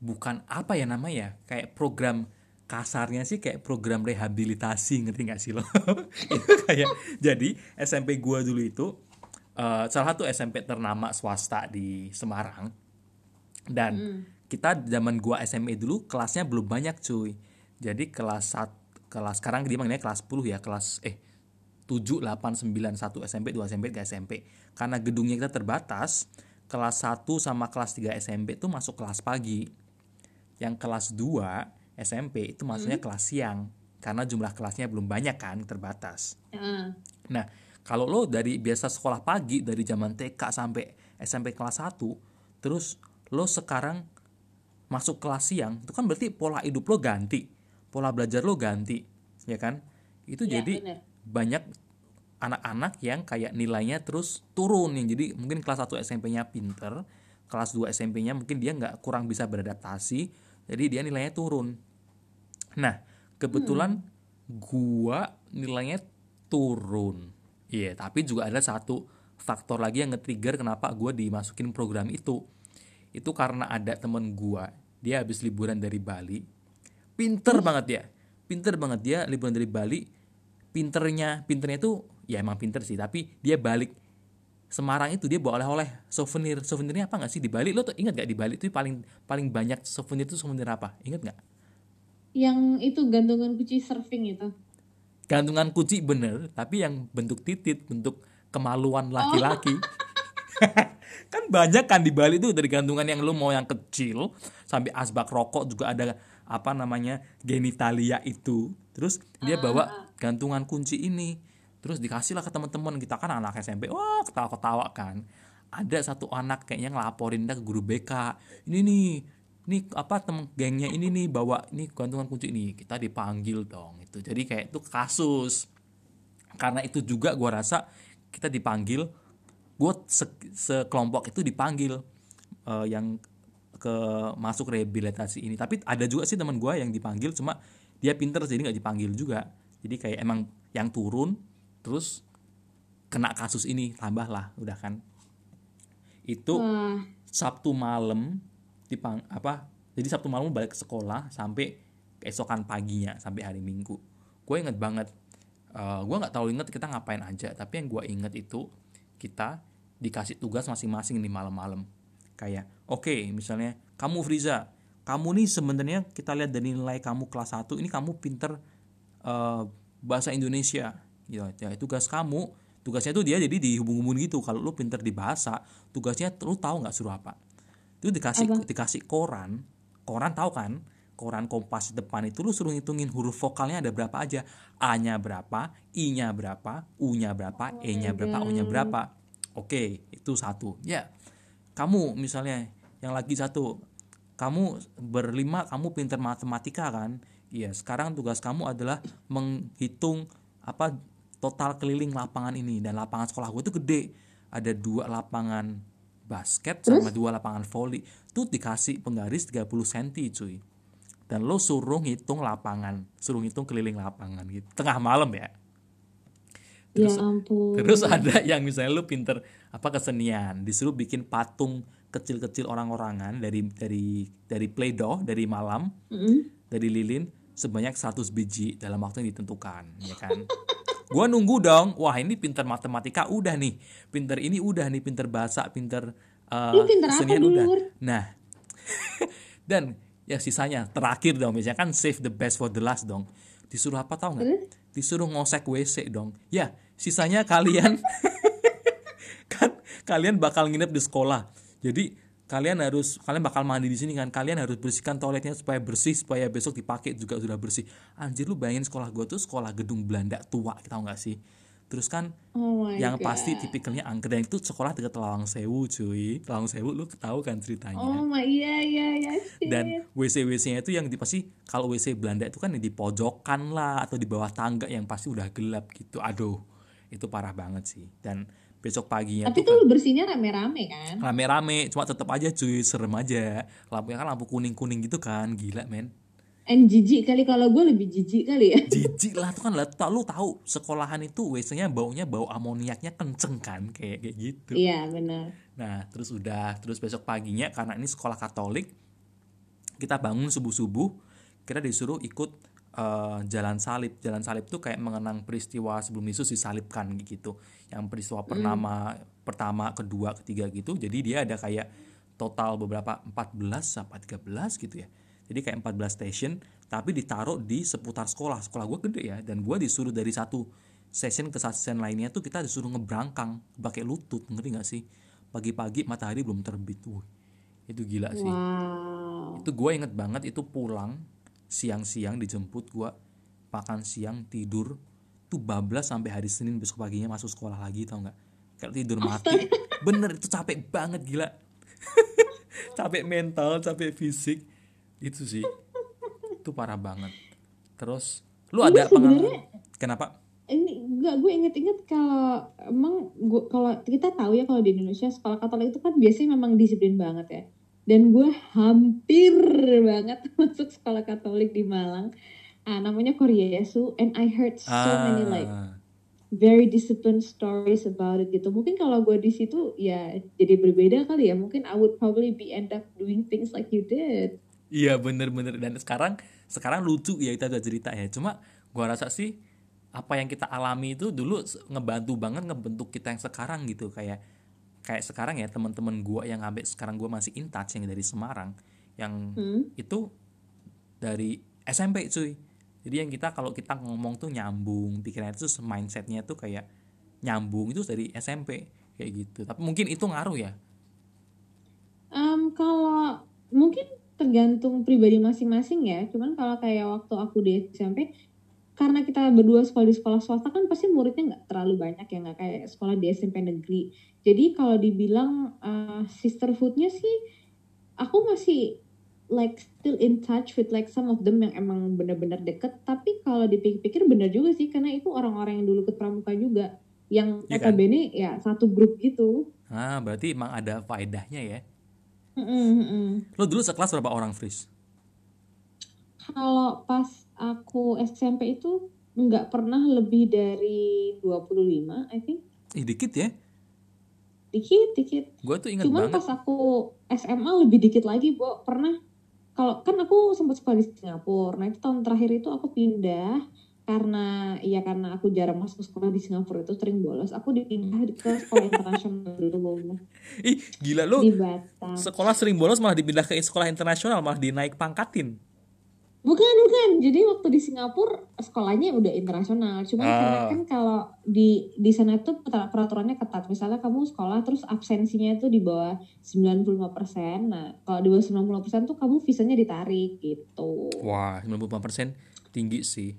bukan apa ya namanya, kayak program kasarnya sih kayak program rehabilitasi ngerti gak sih lo? Itu kayak jadi SMP gua dulu itu uh, salah satu SMP ternama swasta di Semarang. Dan mm. kita zaman gua SMP dulu kelasnya belum banyak cuy. Jadi kelas sat, kelas sekarang dia manggilnya kelas 10 ya kelas eh 7 8 9 1 SMP 2 SMP 3 SMP karena gedungnya kita terbatas kelas 1 sama kelas 3 SMP itu masuk kelas pagi. Yang kelas 2 SMP itu maksudnya hmm. kelas siang karena jumlah kelasnya belum banyak kan terbatas. Uh. Nah kalau lo dari biasa sekolah pagi dari zaman TK sampai SMP kelas 1 terus lo sekarang masuk kelas siang itu kan berarti pola hidup lo ganti pola belajar lo ganti ya kan itu ya, jadi bener. banyak anak-anak yang kayak nilainya terus turun yang jadi mungkin kelas 1 SMP-nya pinter kelas 2 SMP-nya mungkin dia nggak kurang bisa beradaptasi jadi dia nilainya turun Nah, kebetulan hmm. gua nilainya turun. Iya, yeah, tapi juga ada satu faktor lagi yang nge-trigger kenapa gua dimasukin program itu. Itu karena ada temen gua, dia habis liburan dari Bali. Pinter hmm. banget ya. Pinter banget dia liburan dari Bali. Pinternya, pinternya itu ya emang pinter sih, tapi dia balik Semarang itu dia bawa oleh-oleh souvenir souvenirnya apa nggak sih di Bali lo tuh ingat gak di Bali itu paling paling banyak souvenir itu souvenir apa ingat nggak yang itu gantungan kunci surfing itu. Gantungan kunci bener tapi yang bentuk titit bentuk kemaluan laki-laki. Oh. kan banyak kan di Bali tuh dari gantungan yang lu mau yang kecil sampai asbak rokok juga ada apa namanya genitalia itu. Terus dia ah, bawa gantungan kunci ini. Terus dikasih lah ke teman-teman kita kan anak SMP wah ketawa-ketawa kan. Ada satu anak kayaknya ngelaporin dia ke guru BK ini nih ini apa temen gengnya ini nih bawa ini gantungan kunci ini. Kita dipanggil dong itu jadi kayak itu kasus. Karena itu juga gue rasa kita dipanggil gue se sekelompok itu dipanggil uh, yang ke masuk rehabilitasi ini. Tapi ada juga sih teman gue yang dipanggil cuma dia pinter jadi nggak dipanggil juga. Jadi kayak emang yang turun terus kena kasus ini tambah lah udah kan. Itu hmm. Sabtu malam dipang apa jadi Sabtu malam balik ke sekolah sampai keesokan paginya sampai hari Minggu. Gue inget banget uh, gue nggak tahu inget kita ngapain aja tapi yang gue inget itu kita dikasih tugas masing-masing di malam-malam. Kayak oke okay, misalnya kamu Friza kamu nih sebenarnya kita lihat dari nilai kamu kelas 1 ini kamu pinter uh, bahasa Indonesia. Ya, ya tugas kamu tugasnya tuh dia jadi dihubung-hubung gitu. Kalau lu pinter di bahasa tugasnya lu tahu nggak suruh apa itu dikasih Apa? dikasih koran. Koran tahu kan? Koran kompas depan itu lu suruh ngitungin huruf vokalnya ada berapa aja. A nya berapa i nya berapa u nya berapa e nya berapa o nya berapa. Oke itu satu. Ya kamu misalnya yang lagi satu kamu berlima kamu pinter matematika kan? Iya sekarang tugas kamu adalah menghitung apa total keliling lapangan ini. Dan lapangan sekolah gue itu gede. Ada dua lapangan basket Terus? sama dua lapangan volley tuh dikasih penggaris 30 cm cuy dan lo suruh ngitung lapangan suruh ngitung keliling lapangan gitu tengah malam ya terus ya ampun. terus ada yang misalnya lo pinter apa kesenian disuruh bikin patung kecil-kecil orang-orangan dari dari dari play-doh dari malam mm -hmm. dari lilin sebanyak 100 biji dalam waktu yang ditentukan ya kan Gua nunggu dong. Wah ini pinter matematika udah nih. Pinter ini udah nih. Pinter bahasa, pinter uh, pinter udah. Nah dan ya sisanya terakhir dong. Biasanya kan save the best for the last dong. Disuruh apa tau nggak? Disuruh ngosek WC dong. Ya sisanya kalian kan kalian bakal nginep di sekolah. Jadi kalian harus kalian bakal mandi di sini kan. Kalian harus bersihkan toiletnya supaya bersih supaya besok dipakai juga sudah bersih. Anjir lu bayangin sekolah gue tuh sekolah gedung Belanda tua kita nggak sih? Terus kan oh yang God. pasti tipikalnya angker dan itu sekolah dekat Lawang Sewu cuy. Lawang Sewu lu tahu kan ceritanya? Oh my iya iya iya dan WC WC-nya itu yang di pasti kalau WC Belanda itu kan di pojokan lah atau di bawah tangga yang pasti udah gelap gitu. Aduh itu parah banget sih. Dan besok paginya tapi tuh kan, bersihnya rame-rame kan? Rame-rame cuma tetap aja cuy serem aja. Lampunya kan lampu kuning-kuning gitu kan gila men. And jijik kali kalau gue lebih jijik kali ya. Jijik lah tuh kan lah lu tahu sekolahan itu WC-nya baunya bau amoniaknya kenceng kan kayak kayak gitu. Iya benar nah terus udah terus besok paginya karena ini sekolah Katolik kita bangun subuh subuh kita disuruh ikut uh, jalan salib. Jalan salib itu kayak mengenang peristiwa sebelum Yesus disalibkan gitu. Yang peristiwa pertama pertama kedua ketiga gitu. Jadi dia ada kayak total beberapa 14 apa 13 gitu ya. Jadi kayak 14 station tapi ditaruh di seputar sekolah. Sekolah gue gede ya dan gue disuruh dari satu session ke session lainnya tuh kita disuruh ngebrangkang pakai lutut ngerti gak sih? Pagi-pagi matahari belum terbit Wuh, itu gila sih. Wow. itu gue inget banget itu pulang siang-siang dijemput gue makan siang tidur tuh bablas sampai hari Senin besok paginya masuk sekolah lagi tau nggak? Kayak tidur mati. Bener itu capek banget gila. Capek mental capek fisik. Itu sih. Itu parah banget. Terus lu ada pengalaman? kenapa? Ini enggak gue inget-inget kalau emang gue kalau kita tahu ya kalau di Indonesia sekolah Katolik itu kan biasanya memang disiplin banget ya. Dan gue hampir banget masuk sekolah Katolik di Malang. Ah, namanya Korea Yesu and I heard so many like Ah, very disciplined stories about it gitu. Mungkin kalau gue di situ ya jadi berbeda kali ya. Mungkin I would probably be end up doing things like you did. Iya bener-bener dan sekarang sekarang lucu ya kita udah cerita ya. Cuma gua rasa sih apa yang kita alami itu dulu ngebantu banget ngebentuk kita yang sekarang gitu kayak kayak sekarang ya teman-teman gua yang sampai sekarang gua masih in touch yang dari Semarang yang Hmm? itu dari SMP cuy. Jadi yang kita kalau kita ngomong tuh nyambung, pikirannya itu mindsetnya tuh kayak nyambung itu dari SMP kayak gitu. Tapi mungkin itu ngaruh ya. Em, kalau mungkin tergantung pribadi masing-masing ya. Cuman kalau kayak waktu aku di SMP, karena kita berdua sekolah di sekolah swasta kan pasti muridnya nggak terlalu banyak ya nggak kayak sekolah di SMP negeri. Jadi kalau dibilang eh, sisterhoodnya sih, aku masih like still in touch with like some of them yang emang bener-bener deket. Tapi kalau dipikir-pikir bener juga sih karena itu orang-orang yang dulu ke pramuka juga, yang Iya kan? notabene ya satu grup gitu. Ah, berarti emang ada faedahnya ya. Mm-mm, mm-mm. Lo dulu sekelas berapa orang, Fris? Kalau pas aku SMP itu nggak pernah lebih dari 25, I think. Ih, dikit ya. Dikit, dikit. Gue tuh inget Cuman banget. pas aku SMA lebih dikit lagi, Bo. Pernah, kalau kan aku sempat sekolah di Singapura. Nah, itu tahun terakhir itu aku pindah karena ya karena aku jarang masuk sekolah di Singapura itu sering bolos aku dipindah ke sekolah internasional dulu Ih, gila lo. di Batam Sekolah sering bolos malah dipindah ke sekolah internasional, malah dinaik pangkatin. Bukan, bukan. Jadi waktu di Singapura sekolahnya udah internasional. Cuma Ah. karena kan kalau di di sana tuh per- peraturannya ketat. Misalnya kamu sekolah terus absensinya tuh di bawah 95%. Nah, kalau di bawah 95% tuh kamu visanya ditarik gitu. Wah, 95% tinggi sih.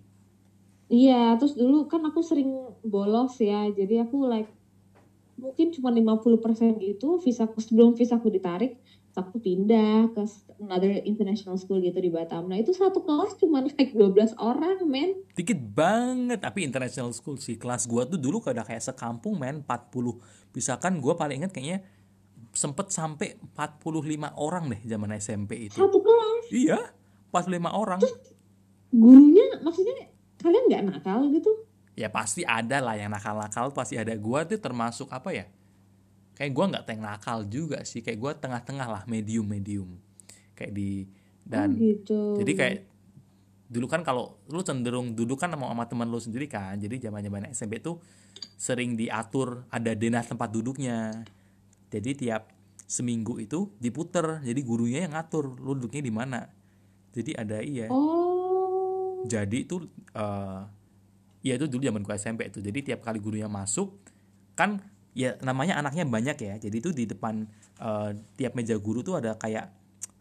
Iya, terus dulu kan aku sering bolos ya. Jadi aku like mungkin cuma 50% gitu visaku sebelum visaku ditarik terus aku pindah ke another international school gitu di Batam. Nah, itu satu kelas cuma like 12 orang, men. Dikit banget, tapi international school sih. Kelas gua tuh dulu udah kayak sekampung, men, 40. Misalkan gua paling inget kayaknya sempet sampai 45 orang deh zaman SMP itu. Satu kelas. Iya, 45 orang. Gurunya maksudnya kalian nggak nakal gitu? Ya pasti ada lah yang nakal-nakal, pasti ada gua tuh termasuk apa ya? Kayak gua nggak teng nakal juga sih, kayak gua tengah-tengah lah, medium-medium. Kayak di dan oh, gitu. jadi kayak dulu kan kalau lu cenderung duduk kan sama, sama teman lu sendiri kan jadi zaman zaman SMP tuh sering diatur ada denah tempat duduknya jadi tiap seminggu itu diputer jadi gurunya yang ngatur lu duduknya di mana jadi ada iya Oh. jadi itu eh ya itu dulu zaman gua SMP itu jadi tiap kali gurunya masuk kan ya namanya anaknya banyak ya jadi itu di depan eh, tiap meja guru tuh ada kayak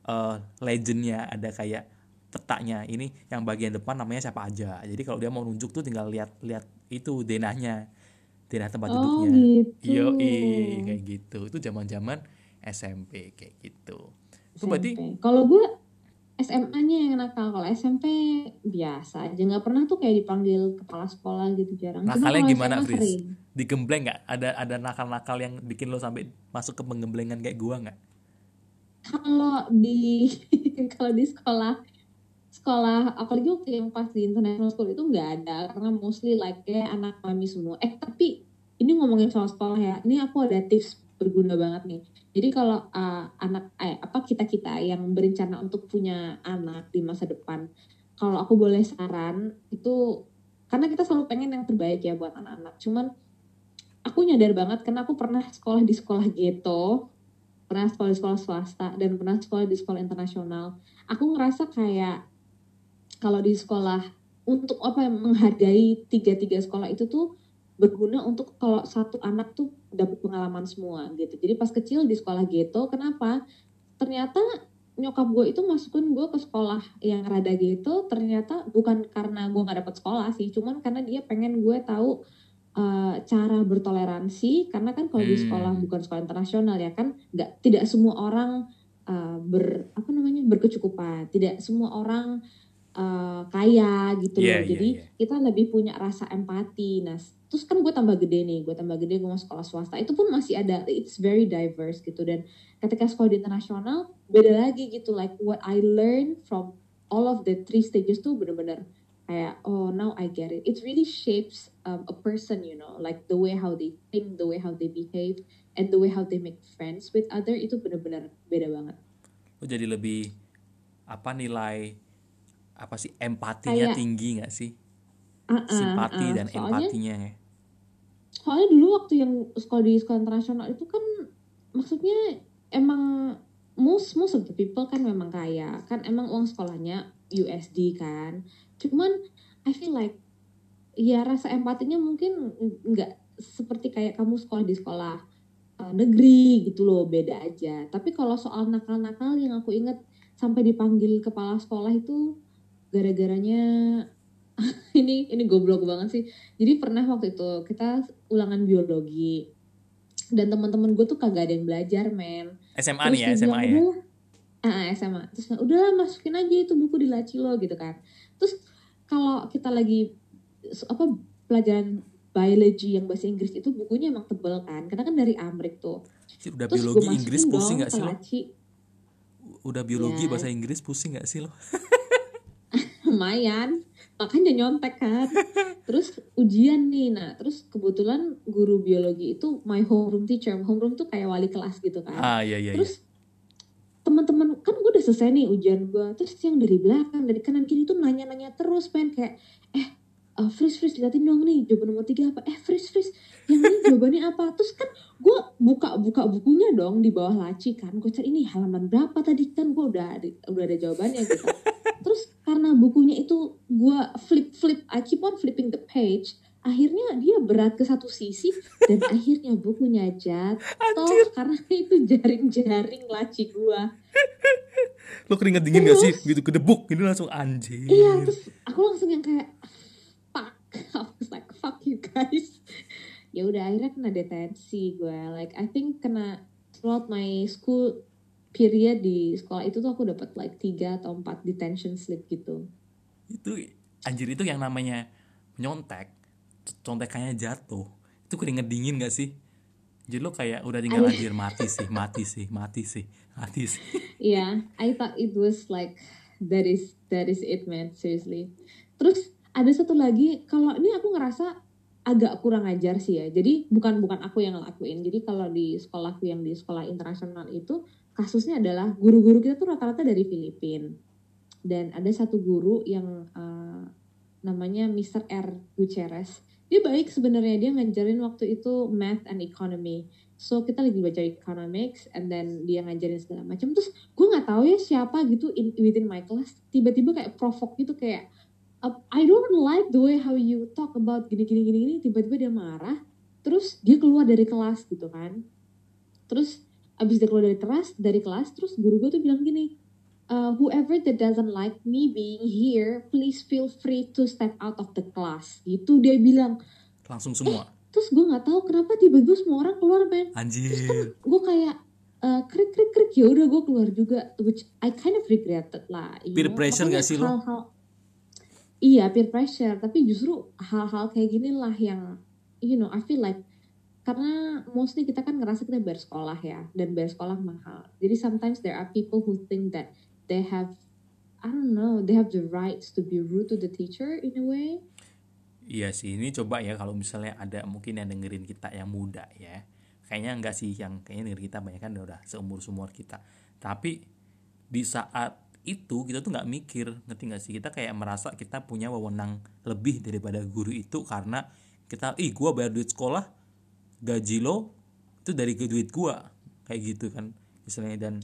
eh, legendnya ada kayak petanya ini yang bagian depan namanya siapa aja jadi kalau dia mau nunjuk tuh tinggal lihat lihat itu denahnya denah tempat Oh duduknya gitu. Yo, kayak gitu. Itu zaman-zaman SMP kayak gitu. Itu berarti. Kalau gue SMA-nya yang nakal. Kalau SMP biasa aja. Nggak pernah tuh kayak dipanggil kepala sekolah gitu jarang. Nakalnya gimana, Fris? digembleng nggak? Ada ada nakal-nakal yang bikin lo sampai masuk ke penggemblengan kayak gua nggak? Kalau di kalau di sekolah sekolah apalagi waktu yang pas di international school itu nggak ada karena mostly like kayak anak kami semua eh tapi ini ngomongin soal sekolah ya ini aku ada tips berguna banget nih. Jadi kalau uh, anak eh, apa kita kita yang berencana untuk punya anak di masa depan, kalau aku boleh saran itu karena kita selalu pengen yang terbaik ya buat anak-anak. Cuman aku nyadar banget karena aku pernah sekolah di sekolah ghetto, pernah sekolah di sekolah swasta dan pernah sekolah di sekolah internasional. Aku ngerasa kayak kalau di sekolah untuk apa menghargai tiga-tiga sekolah itu tuh berguna untuk kalau satu anak tuh dapat pengalaman semua gitu. Jadi pas kecil di sekolah ghetto, kenapa? Ternyata nyokap gue itu masukin gue ke sekolah yang rada gitu. Ternyata bukan karena gue nggak dapet sekolah sih, cuman karena dia pengen gue tahu uh, cara bertoleransi. Karena kan kalau hmm. di sekolah bukan sekolah internasional ya kan, nggak tidak semua orang uh, ber apa namanya berkecukupan. Tidak semua orang uh, kaya gitu yeah, loh. Iya, Jadi yeah, yeah. kita lebih punya rasa empati. Nah, terus kan gue tambah gede nih, gue tambah gede gue mau sekolah swasta. Itu pun masih ada, it's very diverse gitu. Dan ketika sekolah di internasional beda lagi gitu. Like what I learned from all of the three stages tuh bener-bener kayak oh now I get it. It really shapes um, a person, you know, like the way how they think, the way how they behave, and the way how they make friends with other itu bener-bener beda banget. Lo jadi lebih apa nilai apa sih empatinya Kayak, tinggi nggak sih? Uh, uh, simpati uh, dan soalnya, empatinya ya. soalnya dulu waktu yang sekolah di sekolah internasional itu kan maksudnya emang most most of the people kan memang kaya. Kan emang uang sekolahnya USD kan. Cuman I feel like ya rasa empatinya mungkin nggak seperti kayak kamu sekolah di sekolah uh, negeri gitu loh beda aja. Tapi kalau soal nakal-nakal yang aku inget sampai dipanggil kepala sekolah itu gara-garanya ini ini goblok banget sih. Jadi pernah waktu itu kita ulangan biologi dan teman-teman gue tuh kagak ada yang belajar men. SMA terus nih ya SMA ya? Ah SMA terus udahlah masukin aja itu buku di laci lo gitu kan. Terus kalau kita lagi apa pelajaran biology yang bahasa Inggris itu bukunya emang tebel kan? Karena kan dari Amrik tuh. Udah terus biologi Inggris pusing gak sih lo? udah biologi ya. bahasa Inggris pusing gak sih lo? lumayan. Makanya nyontek kan. Terus ujian nih. Nah terus kebetulan guru biologi itu my homeroom teacher. Homeroom tuh kayak wali kelas gitu kan. Ah iya iya terus teman-teman kan gue udah selesai nih ujian gue terus yang dari belakang dari kanan kiri tuh nanya-nanya terus pengen kayak eh uh, freeze freeze liatin dong nih jawaban nomor tiga apa. Eh freeze freeze yang ini jawabannya apa? Terus kan gue buka buka bukunya dong di bawah laci kan. Gue cari ini halaman berapa tadi? Kan gue udah udah ada jawabannya gitu karena bukunya itu gue flip flip I keep on flipping the page. Akhirnya dia berat ke satu sisi dan akhirnya bukunya jatuh karena itu jaring-jaring laci gue lo keringet dingin terus, gak sih? Gitu kedebuk gitu langsung anjir. Iya terus aku langsung yang kayak fuck I was like fuck you guys. Ya udah akhirnya kena detensi gue like I think kena throughout my school period di sekolah itu tuh aku dapat like tiga atau empat detention slip gitu. Itu anjir itu yang namanya nyontek contekannya jatuh. Itu keringet dingin gak sih? Jadi lo kayak udah tinggal anjir. mati sih mati sih mati sih mati sih. Yeah I thought it was like that is that is it man seriously. Terus ada satu lagi kalau ini aku ngerasa agak kurang ajar sih ya. Jadi bukan bukan aku yang ngelakuin. Jadi kalau di sekolahku yang di sekolah internasional itu kasusnya adalah guru-guru kita tuh rata-rata dari Filipina dan ada satu guru yang uh, namanya Mr. R. Gutierrez. Dia baik sebenarnya dia ngajarin waktu itu math and economy. So kita lagi baca economics and then dia ngajarin segala macam. Terus gue nggak tahu ya siapa gitu in, within my class. Tiba-tiba kayak provoke gitu kayak I don't like the way how you talk about gini gini gini gini. Tiba-tiba dia marah. Terus dia keluar dari kelas gitu kan. Terus abis dia keluar dari kelas dari kelas terus guru gue tuh bilang gini uh, whoever that doesn't like me being here please feel free to step out of the class. Gitu dia bilang. Langsung semua? Eh, terus gue nggak tahu kenapa tiba-tiba semua orang keluar men. Anjir terus kan gue kayak uh, krik krik krik. Ya udah gue keluar juga which I kind of regretted lah peer know? pressure Makanya gak sih lo? iya peer pressure. Tapi justru hal-hal kayak gini lah yang you know I feel like karena mostly kita kan ngerasa kita bayar sekolah ya dan bayar sekolah mahal. Jadi sometimes there are people who think that they have I don't know they have the rights to be rude to the teacher in a way. Iya sih ini coba ya kalau misalnya ada mungkin yang dengerin kita yang muda ya. Kayaknya enggak sih yang kayaknya dari kita banyak kan udah seumur sumur kita. Tapi di saat itu kita tuh nggak mikir ngerti nggak sih? Kita kayak merasa kita punya wewenang lebih daripada guru itu karena kita ih gua bayar duit sekolah gaji lo itu dari duit gua. Kayak gitu kan misalnya dan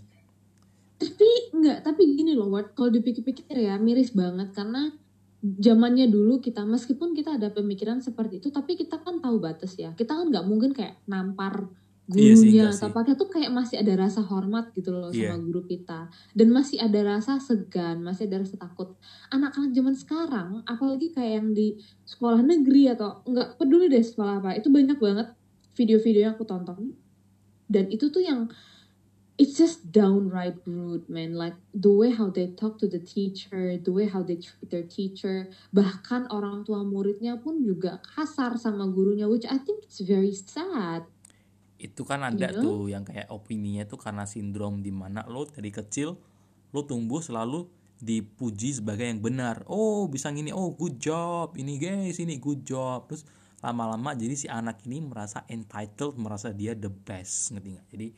tapi enggak tapi gini loh Ward. Kalau dipikir-pikir ya miris banget. Karena zamannya dulu kita meskipun kita ada pemikiran seperti itu tapi kita kan tahu batas ya. Kita kan nggak mungkin kayak nampar gurunya iya sih, atau apa. Tuh kayak masih ada rasa hormat gitu loh yeah. sama guru kita. Dan masih ada rasa segan masih ada rasa takut. Anak-anak zaman sekarang apalagi kayak yang di sekolah negeri atau nggak peduli deh sekolah apa itu banyak banget video-video yang aku tonton. Dan itu tuh yang it's just downright rude man. Like the way how they talk to the teacher the way how they treat their teacher bahkan orang tua muridnya pun juga kasar sama gurunya which I think it's very sad. Itu kan ada yeah. tuh yang kayak opininya tuh karena sindrom di mana lo dari kecil lo tumbuh selalu dipuji sebagai yang benar. Oh bisa gini. Oh good job. Ini guys ini good job. Terus lama-lama jadi si anak ini merasa entitled merasa dia the best ngerti nggak? Jadi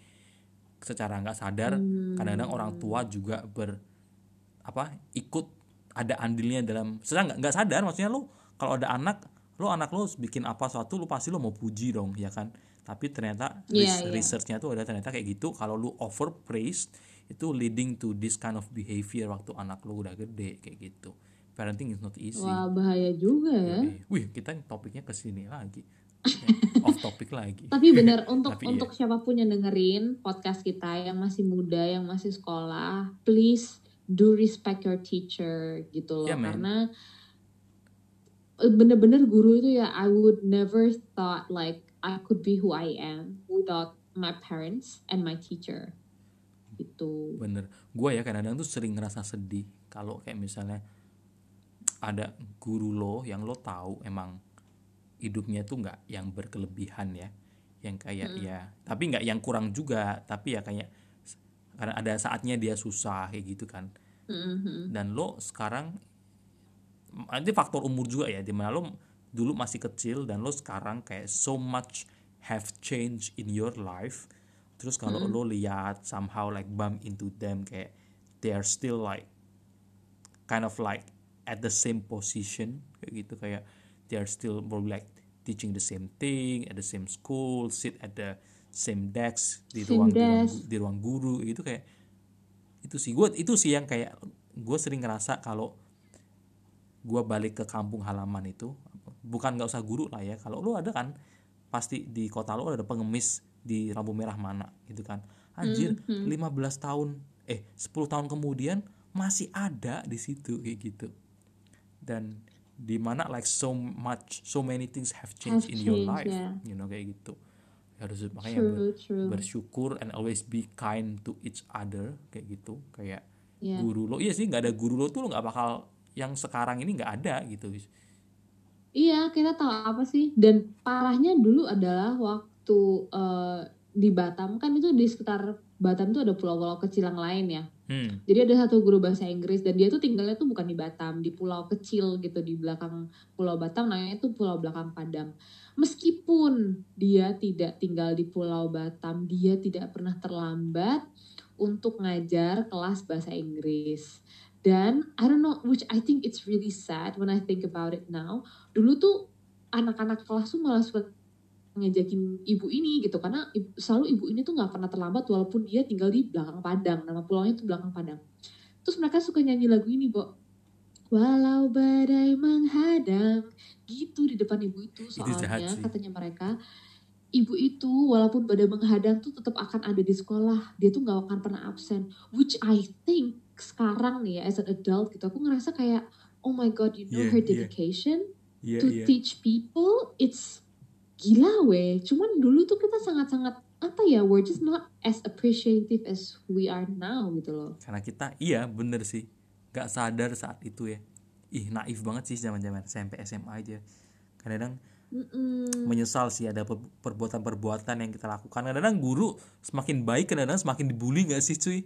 secara nggak sadar kadang kadang-kadang orang tua juga ber apa ikut ada andilnya dalam secara nggak nggak sadar maksudnya lo kalau ada anak lo anak lo bikin apa suatu lo pasti lo mau puji dong ya kan? Tapi ternyata yeah, yeah. researchnya tuh ada ternyata kayak gitu. Kalau lu over praise itu leading to this kind of behavior waktu anak lu udah gede kayak gitu parenting is not easy. Wah bahaya juga ya. Wih kita topiknya ke sini lagi. Off topic lagi. Tapi benar untuk tapi untuk iya. siapa pun yang dengerin podcast kita yang masih muda yang masih sekolah please do respect your teacher gitu loh. Yeah, karena eh, bener-bener guru itu ya I would never thought like I could be who I am without my parents and my teacher. Itu bener. Gue ya kadang-kadang tuh sering ngerasa sedih kalau kayak misalnya ada guru lo yang lo tahu emang hidupnya tuh nggak yang berkelebihan ya yang kayak mm. ya tapi nggak yang kurang juga tapi ya kayak karena ada saatnya dia susah kayak gitu kan mm-hmm. dan lo sekarang nanti faktor umur juga ya di mana lo dulu masih kecil dan lo sekarang kayak so much have changed in your life terus kalau mm. lo lihat somehow like bump into them kayak they are still like kind of like at the same position kayak gitu kayak they are still probably like teaching the same thing at the same school sit at the same desk di ruang di ruang, di ruang guru gitu kayak itu sih. Gue itu sih yang kayak gue sering ngerasa kalau gue balik ke kampung halaman itu bukan nggak usah guru lah ya kalau lu ada kan pasti di kota lu ada pengemis di lampu merah mana gitu kan. Anjir mm -hmm. 15 tahun eh 10 tahun kemudian masih ada di situ kayak gitu dan di mana like so much so many things have changed have in changed, your life yeah. you know kayak gitu harus makanya true, ber, true. bersyukur and always be kind to each other kayak gitu kayak yeah. guru lo iya sih nggak ada guru lo tuh lo nggak bakal yang sekarang ini nggak ada gitu Iya, kita tahu apa sih? Dan parahnya dulu adalah waktu uh, di Batam kan itu di sekitar Batam tuh ada pulau-pulau kecil yang lain ya. Hmm. Jadi ada satu guru bahasa Inggris dan dia tuh tinggalnya tuh bukan di Batam, di pulau kecil gitu di belakang Pulau Batam namanya itu Pulau Belakang Padang. Meskipun dia tidak tinggal di Pulau Batam, dia tidak pernah terlambat untuk ngajar kelas bahasa Inggris. Dan I don't know, which I think it's really sad when I think about it now. Dulu tuh anak-anak kelas tuh malah suka ngejakin ibu ini gitu karena ibu, selalu ibu ini tuh nggak pernah terlambat walaupun dia tinggal di belakang Padang nama pulaunya tuh belakang Padang terus mereka suka nyanyi lagu ini Bo walau badai menghadang gitu di depan ibu itu soalnya itu katanya mereka ibu itu walaupun badai menghadang tuh tetap akan ada di sekolah dia tuh nggak akan pernah absen which I think sekarang nih ya as an adult gitu aku ngerasa kayak oh my god you know yeah, her dedication yeah. Yeah, to yeah. teach people it's gila weh. Cuman dulu tuh kita sangat-sangat apa ya we're just not as appreciative as we are now gitu loh. Karena kita iya bener sih. Gak sadar saat itu ya. Ih naif banget sih zaman zaman SMP SMA aja. Kadang-kadang Mm-mm. menyesal sih ada perbuatan-perbuatan yang kita lakukan. Kadang-kadang guru semakin baik kadang-kadang semakin dibully gak sih cuy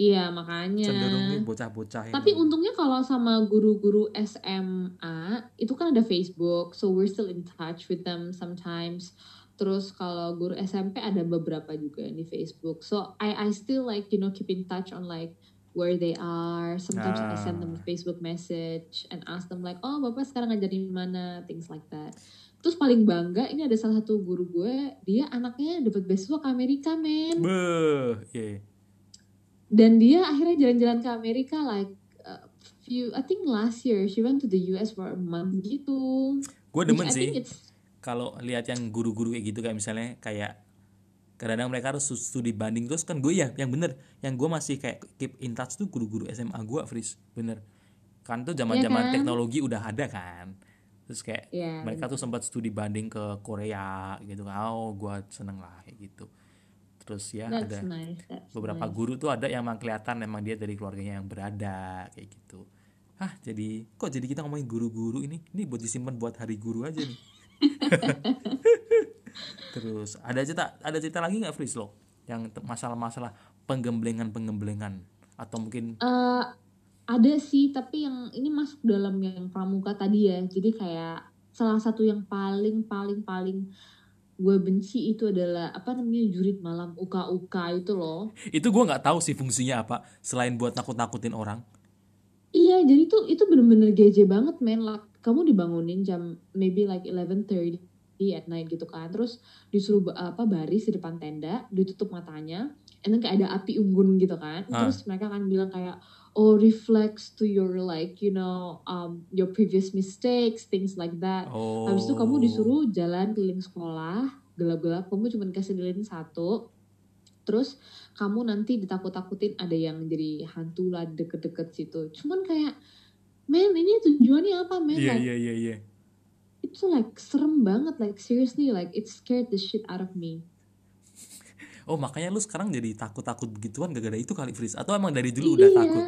Iya makanya. Cenderung bocah-bocah. Tapi untungnya kalau sama guru-guru SMA itu kan ada Facebook, so we're still in touch with them sometimes. Terus kalau guru SMP ada beberapa juga di Facebook. So I I still like you know keep in touch on like where they are. Sometimes I send them a Ah. Facebook message and ask them like, oh bapak sekarang ngajarin di mana, things like that. Terus paling bangga ini ada salah satu guru gue, dia anaknya dapat beasiswa ke Amerika men. Beuh, iya. Dan dia akhirnya jalan-jalan ke Amerika like uh, few, I think last year she went to the US for a month gitu. Gue demen sih. kalau lihat yang guru-guru kayak gitu kayak misalnya kayak kadang-kadang mereka harus studi banding. Terus kan gue ya yang bener yang gue masih kayak keep in touch tuh guru-guru SMA gue Fris. Bener. Kan tuh zaman-zaman Iya kan? teknologi udah ada kan. Terus kayak Iya, mereka tuh sempat studi banding ke Korea gitu kan. Oh gue seneng lah kayak gitu terus ya that's ada nice. That's beberapa nice. guru tuh ada yang memang kelihatan memang dia dari keluarganya yang berada kayak gitu ah jadi kok jadi kita ngomongin guru-guru ini ini buat disimpan buat hari guru aja nih terus ada cerita ada cerita lagi nggak Fris lo yang masalah-masalah penggemblengan penggemblengan atau mungkin Eh, ada sih, tapi yang ini masuk dalam yang pramuka tadi ya. Jadi kayak salah satu yang paling paling paling gue benci itu adalah apa namanya jurit malam UKUK itu loh. itu gue nggak tahu sih fungsinya apa selain buat nakut-nakutin orang Iya, jadi tuh itu bener-bener geje banget, men. Like, kamu dibangunin jam maybe like 11.30 at night gitu kan. Terus disuruh apa baris di depan tenda, ditutup matanya, and then kayak ada api unggun gitu kan. Ah. Terus mereka akan bilang kayak oh reflects to your like you know um your previous mistakes, things like that. oh Habis itu kamu disuruh jalan keliling sekolah, gelap-gelap, kamu cuma dikasih lilin satu. Terus kamu nanti ditakut-takutin ada yang jadi hantu lah deket-deket situ. Cuman kayak, men ini tujuannya apa men? iya like, iya iya iya Itu like serem banget, like seriously like it scared the shit out of me. Oh makanya lu sekarang jadi takut-takut begituan gak ada itu kali Fris atau emang dari dulu udah Iya. takut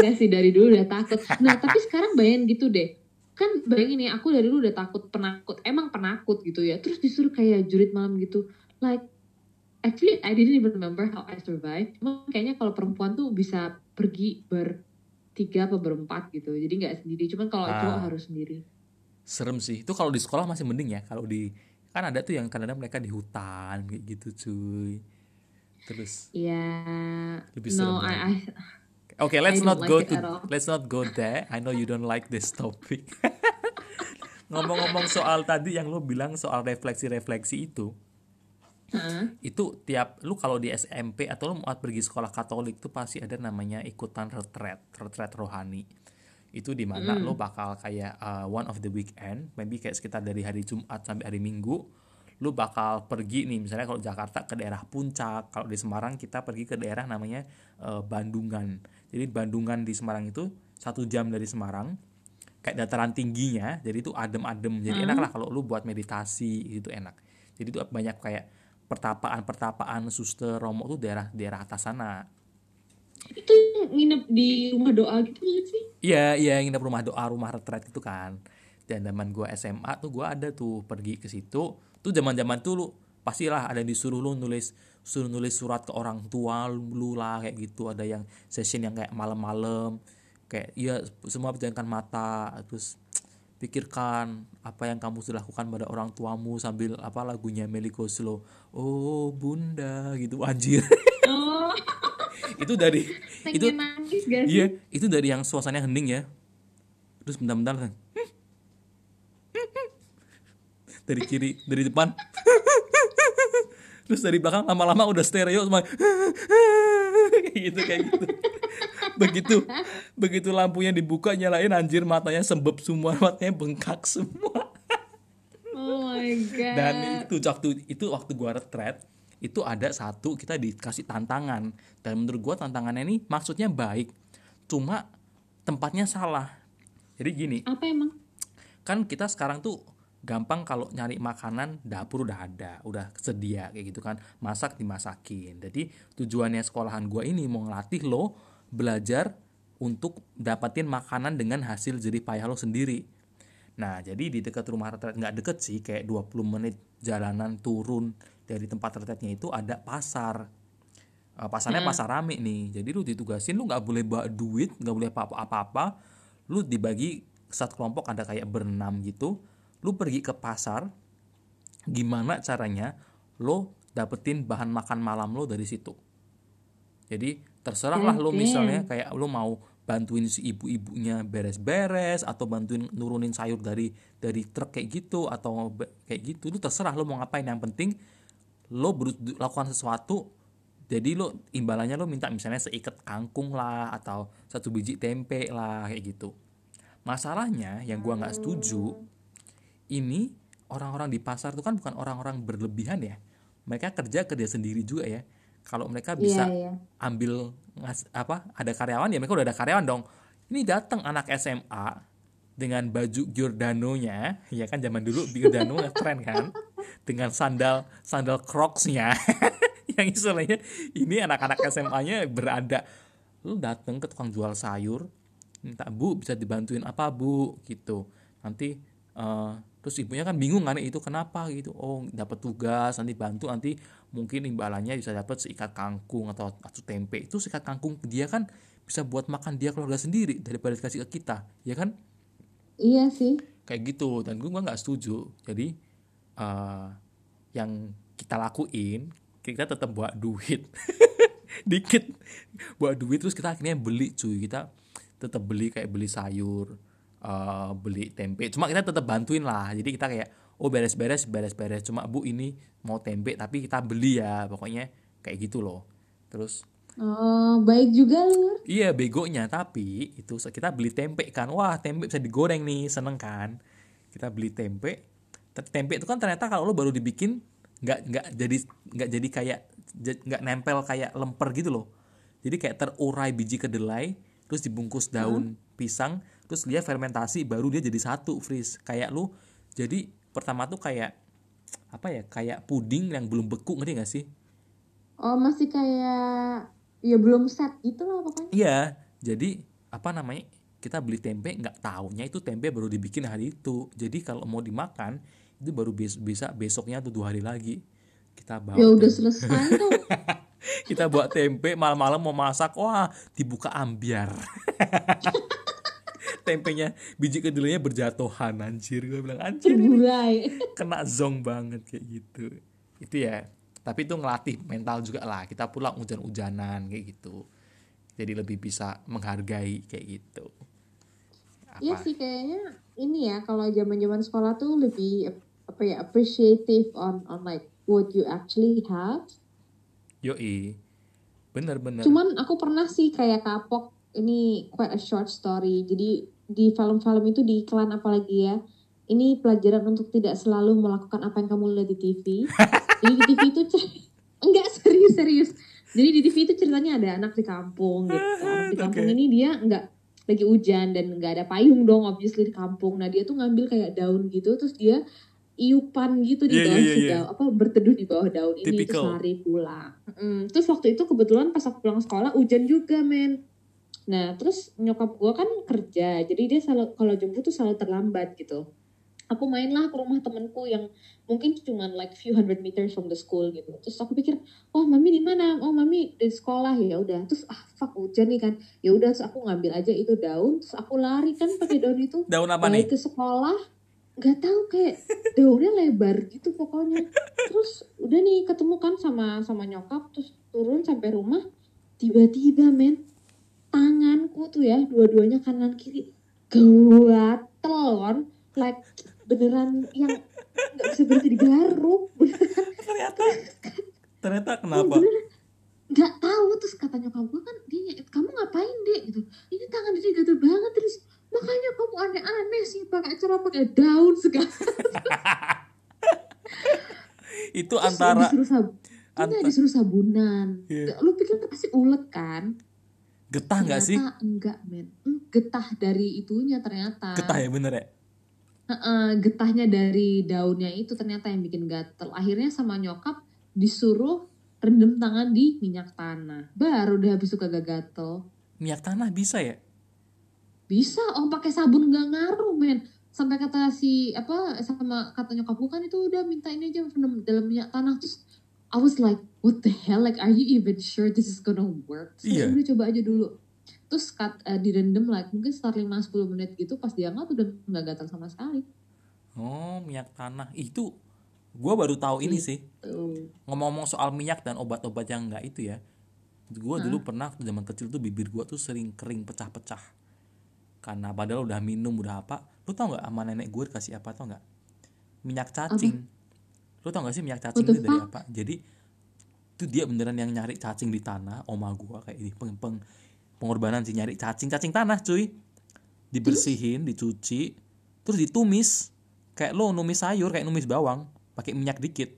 Gak sih dari dulu udah takut. Nah tapi sekarang bayangin gitu deh. Kan bayangin ya aku dari dulu udah takut penakut. Emang penakut gitu ya. Terus disuruh kayak jurit malam gitu. Like actually I didn't even remember how I survived. Cuma kayaknya kalau perempuan tuh bisa pergi bertiga apa berempat gitu. Jadi nggak sendiri. Cuman kalau Ah. cowok harus sendiri. serem sih itu kalau di sekolah masih mending ya kalau di kan ada tuh yang kadang-kadang mereka di hutan kayak gitu cuy terus Iya. Lebih serem no, I, I, Oke, let's don't not like go to let's not go there. I know you don't like this topic. Ngomong-ngomong soal tadi yang lu bilang soal refleksi-refleksi itu, Heeh. itu tiap lu kalau di SMP atau lu mau pergi sekolah Katolik tuh pasti ada namanya ikutan retret, retret rohani. Itu di mana lu bakal kayak uh, one of the weekend, maybe kayak sekitar dari hari Jumat sampai hari Minggu, lu bakal pergi nih misalnya kalau Jakarta ke daerah Puncak, kalau di Semarang kita pergi ke daerah namanya uh, Bandungan. Jadi Bandungan di Semarang itu satu jam dari Semarang, kayak dataran tingginya, jadi itu adem-adem, jadi enak lah kalau lu buat meditasi itu enak. Jadi itu banyak kayak pertapaan-pertapaan suster romo tuh daerah daerah atas sana. Itu nginep di rumah doa gitu nggak sih? Iya, iya nginep rumah doa, rumah retret itu kan. Dan zaman gua SMA tuh gua ada tuh pergi ke situ. Tuh zaman-zaman tuh lu pastilah ada yang disuruh lu nulis suruh nulis surat ke orang tua lu lah kayak gitu. Ada yang session yang kayak malam-malam kayak iya semua pejamkan mata terus pikirkan apa yang kamu sudah lakukan pada orang tuamu sambil apa lagunya Melly Goeslaw oh bunda gitu anjir Oh, itu dari itu pengen nangis gak sih? Iya, itu dari yang suasananya hening ya. Terus bentar-bentar kan. Dari kiri, dari depan. Terus dari belakang lama-lama udah stereo semua. kayak gitu kayak gitu. Begitu begitu lampunya dibuka nyalain anjir matanya sembeb semua, matanya bengkak semua. Oh my god. Dan itu waktu itu waktu gua retret itu ada satu kita dikasih tantangan. Dan menurut gua tantangannya ini maksudnya baik. Cuma tempatnya salah. Jadi gini. Apa emang? kan kita sekarang tuh gampang kalau nyari makanan dapur udah ada udah sedia kayak gitu kan. Masak dimasakin. Jadi tujuannya sekolahan gua ini mau ngelatih lo belajar untuk dapatin makanan dengan hasil jerih payah lo sendiri. Nah jadi di dekat rumah retret nggak deket sih kayak 20 menit jalanan turun dari tempat retretnya itu ada pasar. Uh, pasarnya pasar rame nih. Jadi lu ditugasin lu nggak boleh bawa duit nggak boleh apa-apa lu dibagi satu kelompok ada kayak berenam gitu. Lu pergi ke pasar gimana caranya lo dapetin bahan makan malam lo dari situ? Jadi terserah lah lo misalnya kayak lo mau bantuin si ibu-ibunya beres-beres atau bantuin nurunin sayur dari dari truk kayak gitu atau kayak gitu lu terserah lo mau ngapain. Yang penting lo lakukan sesuatu jadi lo imbalannya lo minta misalnya seikat kangkung lah atau satu biji tempe lah kayak gitu. Masalahnya yang gua nggak setuju ini orang-orang di pasar tuh kan bukan orang-orang berlebihan ya. Mereka kerja kerja sendiri juga ya. Kalau mereka iya, bisa yeah, yeah. ambil ngas, apa ada karyawan ya mereka udah ada karyawan dong. Ini datang anak SMA dengan baju Giordano-nya ya kan zaman dulu Giordano keren kan dengan sandal sandal Crocs-nya. Yang istilahnya ini anak-anak SMA-nya berada lu datang ke tukang jual sayur minta bu bisa dibantuin apa bu? Gitu. Nanti uh, terus ibunya kan bingung kan itu kenapa? Gitu. Oh dapat tugas nanti bantu nanti mungkin imbalannya bisa dapat seikat kangkung atau atau tempe. Itu seikat kangkung dia kan bisa buat makan dia keluarga sendiri daripada dikasih ke kita. Ya kan? Iya sih. Kayak gitu dan gue nggak setuju. Jadi uh, yang kita lakuin kita tetap buat duit dikit buat duit terus kita akhirnya beli cuy kita tetap beli kayak beli sayur uh, beli tempe cuma kita tetap bantuin lah jadi kita kayak oh beres-beres beres-beres cuma bu ini mau tempe tapi kita beli ya pokoknya kayak gitu loh terus Oh, baik juga lu. Iya, begonya. Tapi itu kita beli tempe kan. Wah, tempe bisa digoreng nih, seneng kan. Kita beli tempe. Tempe itu kan ternyata kalau lo baru dibikin nggak nggak jadi nggak jadi kayak nggak nempel kayak lemper gitu loh. Jadi kayak terurai biji kedelai, terus dibungkus daun hmm? pisang, terus dia fermentasi baru dia jadi satu freeze kayak lu jadi pertama tuh kayak apa ya kayak puding yang belum beku ngerti gak sih oh masih kayak ya belum set gitu lah pokoknya iya jadi apa namanya kita beli tempe nggak taunya itu tempe baru dibikin hari itu. Jadi kalau mau dimakan itu baru bes bisa besoknya tuh dua hari lagi. Kita bawa ya udah selesai tuh. Kita buat tempe malam-malam mau masak wah dibuka ambiar. Tempenya biji kedelainya berjatuhan anjir. Gue bilang anjir ini kena zong banget kayak gitu. Itu ya. Tapi itu ngelatih mental juga lah. Kita pulang hujan-hujanan kayak gitu. Jadi lebih bisa menghargai kayak gitu Iya sih kayaknya ini ya kalau zaman-zaman sekolah tuh lebih apa ya appreciative on on like what you actually have. Yoi, bener-bener. Cuman aku pernah sih kayak kapok ini quite a short story. Jadi di film-film itu di iklan apalagi ya ini pelajaran untuk tidak selalu melakukan apa yang kamu lihat di TV jadi di TV itu enggak serius serius jadi di TV itu ceritanya ada anak di kampung gitu anak di kampung okay. ini dia enggak lagi hujan dan enggak ada payung dong obviously di kampung nah dia tuh ngambil kayak daun gitu terus dia iupan gitu di yeah, bawah yeah, yeah, yeah. apa berteduh di bawah daun Typical. ini terus lari pulang mm, terus waktu itu kebetulan pas aku pulang sekolah hujan juga men Nah, terus nyokap gue kan kerja, jadi dia selalu kalau jemput tuh selalu terlambat gitu. Aku mainlah ke rumah temenku yang mungkin cuma like few hundred meters from the school gitu. Terus aku pikir, oh mami di mana? Oh mami di sekolah ya udah. Terus ah fuck hujan nih kan. Ya udah terus aku ngambil aja itu daun, terus aku lari kan pakai daun itu. daun apa nih? ke sekolah. Gak tahu kayak daunnya lebar gitu pokoknya. Terus udah nih ketemu kan sama sama nyokap, terus turun sampai rumah. Tiba-tiba men tanganku tuh ya dua-duanya kanan kiri gatel like beneran yang nggak bisa berhenti digaruk ternyata ternyata kenapa nggak tahu terus kata nyokap gue kan dia kamu ngapain deh gitu ini tangan dia gatel banget terus makanya kamu aneh-aneh sih pakai cara pakai daun segala itu terus antara disuruh sab Anta... disuruh sabunan yeah. lu pikir pasti ulet kan Getah nggak sih? enggak men. Getah dari itunya ternyata. Getah ya bener ya? Uh, getahnya dari daunnya itu ternyata yang bikin gatel. Akhirnya sama nyokap disuruh rendam tangan di minyak tanah. Baru udah habis suka gak gatel. Minyak tanah bisa ya? Bisa, oh pakai sabun gak ngaruh men. Sampai kata si apa sama kata nyokap gue kan itu udah minta ini aja rendam dalam minyak tanah terus I was like, what the hell? Like, are you even sure this is gonna work? So, yeah. udah coba aja dulu. Terus cut, uh, direndam like mungkin sekitar 5-10 menit gitu pas diangkat udah nggak gatal sama sekali. Oh, minyak tanah. Itu gue baru tahu ini sih. Tuh. ngomong-ngomong soal minyak dan obat-obat yang enggak itu ya. Gue dulu pernah waktu zaman kecil tuh bibir gue tuh sering kering pecah-pecah. Karena padahal udah minum udah apa. Lu tau nggak sama nenek gue dikasih apa tau nggak? Minyak cacing. Lu tau gak sih minyak cacing What the itu dari apa? Jadi itu dia beneran yang nyari cacing di tanah oma gue kayak ini peng, peng- pengorbanan sih nyari cacing cacing tanah cuy. Dibersihin dicuci terus ditumis. Kayak lo numis sayur kayak numis bawang pakai minyak dikit.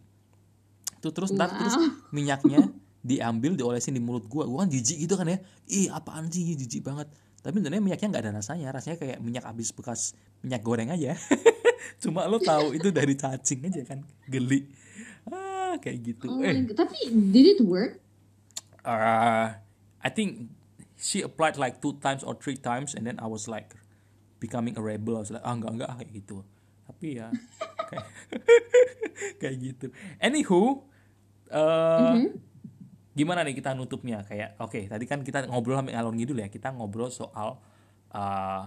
Tuh terus ntar terus minyaknya diambil diolesin di mulut gua. Gua kan jijik gitu kan ya. Ih apaan sih? Jijik banget. Tapi sebenarnya minyaknya nggak ada rasanya. Rasanya kayak minyak habis bekas minyak goreng aja. Cuma lo tahu itu dari cacing aja kan. Geli. Ah kayak gitu. Oh eh. God. Tapi did it work? uh, I think she applied like two times or three times and then I was like becoming a rebel. I was like ah enggak enggak kayak gitu. Tapi ya kayak, kayak gitu. Anywho uh, gimana nih kita nutupnya? Kayak oke tadi kan kita ngobrol sampai ngalor ngidul ya. Kita ngobrol soal uh,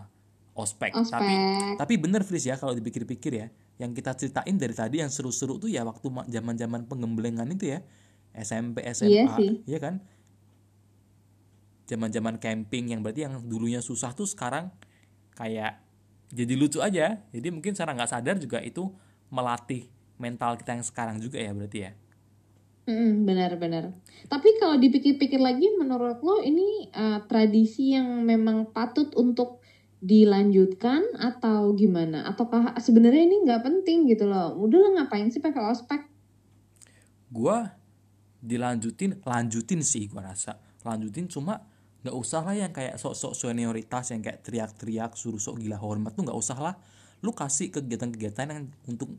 ospek. Ospek. tapi tapi bener Fris ya kalau dipikir-pikir ya. Yang kita ceritain dari tadi yang seru-seru tuh ya waktu ma- zaman-zaman penggemblengan itu ya. SMP SMA Iya sih. iya kan zaman-zaman camping yang berarti yang dulunya susah tuh sekarang kayak jadi lucu aja jadi mungkin secara nggak sadar juga itu melatih mental kita yang sekarang juga ya berarti ya Mm, benar-benar. Tapi kalau dipikir-pikir lagi, menurut lo ini uh, tradisi yang memang patut untuk dilanjutkan atau gimana? Ataukah sebenarnya ini nggak penting gitu loh? Udah lo ngapain sih pakai ospek? gua dilanjutin lanjutin sih gua rasa lanjutin cuma nggak usah lah yang kayak sok-sok senioritas yang kayak teriak-teriak suruh sok gila hormat tuh nggak usah lah. Lu kasih kegiatan-kegiatan yang untuk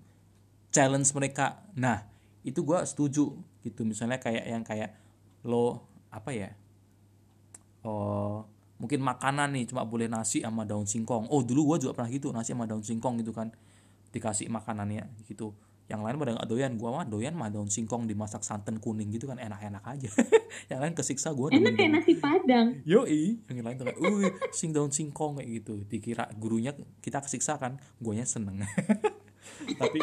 challenge mereka. Nah itu gua setuju gitu. Misalnya kayak yang kayak lo apa ya oh mungkin makanan nih cuma boleh nasi sama daun singkong. Oh dulu gua juga pernah gitu nasi sama daun singkong gitu kan. Dikasih makanannya gitu yang lain pada nggak doyan gua mah doyan mah daun singkong dimasak santan kuning gitu kan enak-enak aja yang lain kesiksa gua Enak kayak nasi padang. Yoi, yang lain tuh kayak, "Wih, sing daun singkong kayak gitu." Dikira gurunya kita kesiksa kan, guanya seneng. Tapi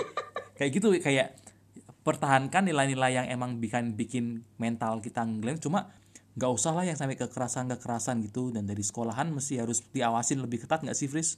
kayak gitu kayak pertahankan nilai-nilai yang emang bikin bikin mental kita ngelem cuma nggak usah lah yang sampai kekerasan kekerasan gitu dan dari sekolahan mesti harus diawasin lebih ketat nggak sih Fris?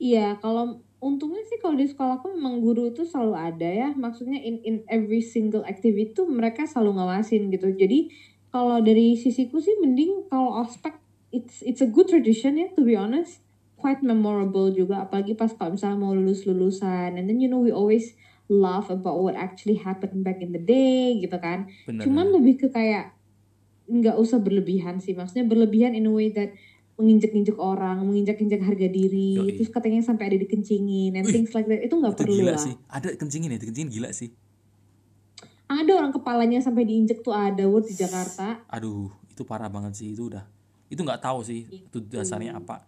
Iya, kalau untungnya sih kalau di sekolahku memang guru itu selalu ada ya. Maksudnya in in every single activity tuh mereka selalu ngawasin gitu. Jadi kalau dari sisiku sih mending kalau ospek it's it's a good tradition ya to be honest. Quite memorable juga apalagi pas kalau misalnya mau lulus lulusan and then you know we always laugh about what actually happened back in the day gitu kan. Bener. Cuman lebih ke kayak nggak usah berlebihan sih. Maksudnya berlebihan in a way that menginjek-injek orang, menginjak-injek harga diri, Yoi. terus katanya sampai ada dikencingin and Wih, things like that. Itu nggak itu perlu gila lah. sih. Ada kencingin ya, kencingin gila sih. Ada orang kepalanya sampai diinjek tuh ada word di Jakarta. Aduh, itu parah banget sih itu udah. Itu nggak tahu sih itu dasarnya apa.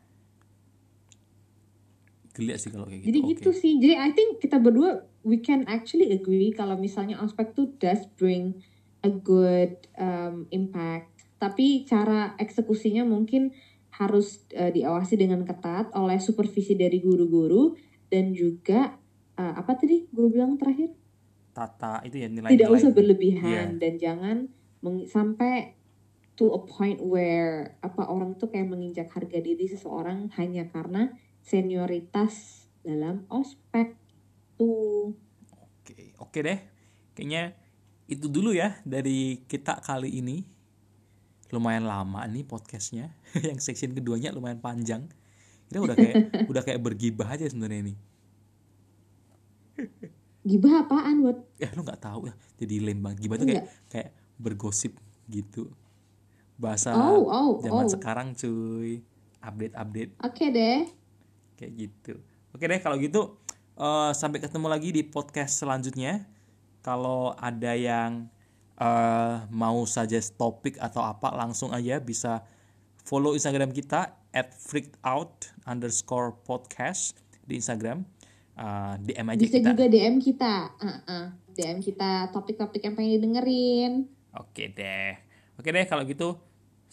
Gila sih kalau kayak gitu. Jadi Oke. gitu sih. Jadi I think kita berdua we can actually agree kalau misalnya ospek tuh does bring a good um, impact. Tapi cara eksekusinya mungkin harus uh, diawasi dengan ketat oleh supervisi dari guru-guru dan juga uh, apa tadi guru bilang terakhir? tata itu ya nilai tidak usah berlebihan dan jangan meng- sampai to a point where apa orang tuh kayak menginjak harga diri seseorang hanya karena senioritas dalam ospek tuh. Oke, oke deh. Kayaknya itu dulu ya dari kita kali ini. Lumayan lama nih podcastnya. Yang section keduanya lumayan panjang. Kita udah kayak udah kayak bergibah aja sebenarnya ini. Gibah apaan buat? Eh lu nggak tahu ya. Jadi lembang. Gibah tuh kayak kayak bergosip gitu. Bahasa Oh, oh, zaman oh. sekarang cuy. Update-update Oke deh. kayak gitu. Oke deh kalau gitu eh, sampai ketemu lagi di podcast selanjutnya. Kalau ada yang eh, mau suggest topik atau apa langsung aja bisa follow Instagram kita at freakedout underscore podcast di Instagram. Eh, DM aja Bisa kita. juga DM kita. Uh-uh. DM kita topik-topik yang pengen didengerin. Oke deh. Oke deh kalau gitu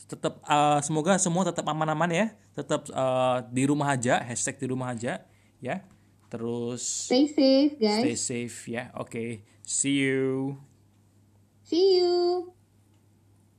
tetap eh, semoga semua tetap aman-aman ya. Tetap eh, di rumah aja, hashtag di rumah aja ya. Terus Stay safe, guys. stay safe ya. Oke. See you. See you.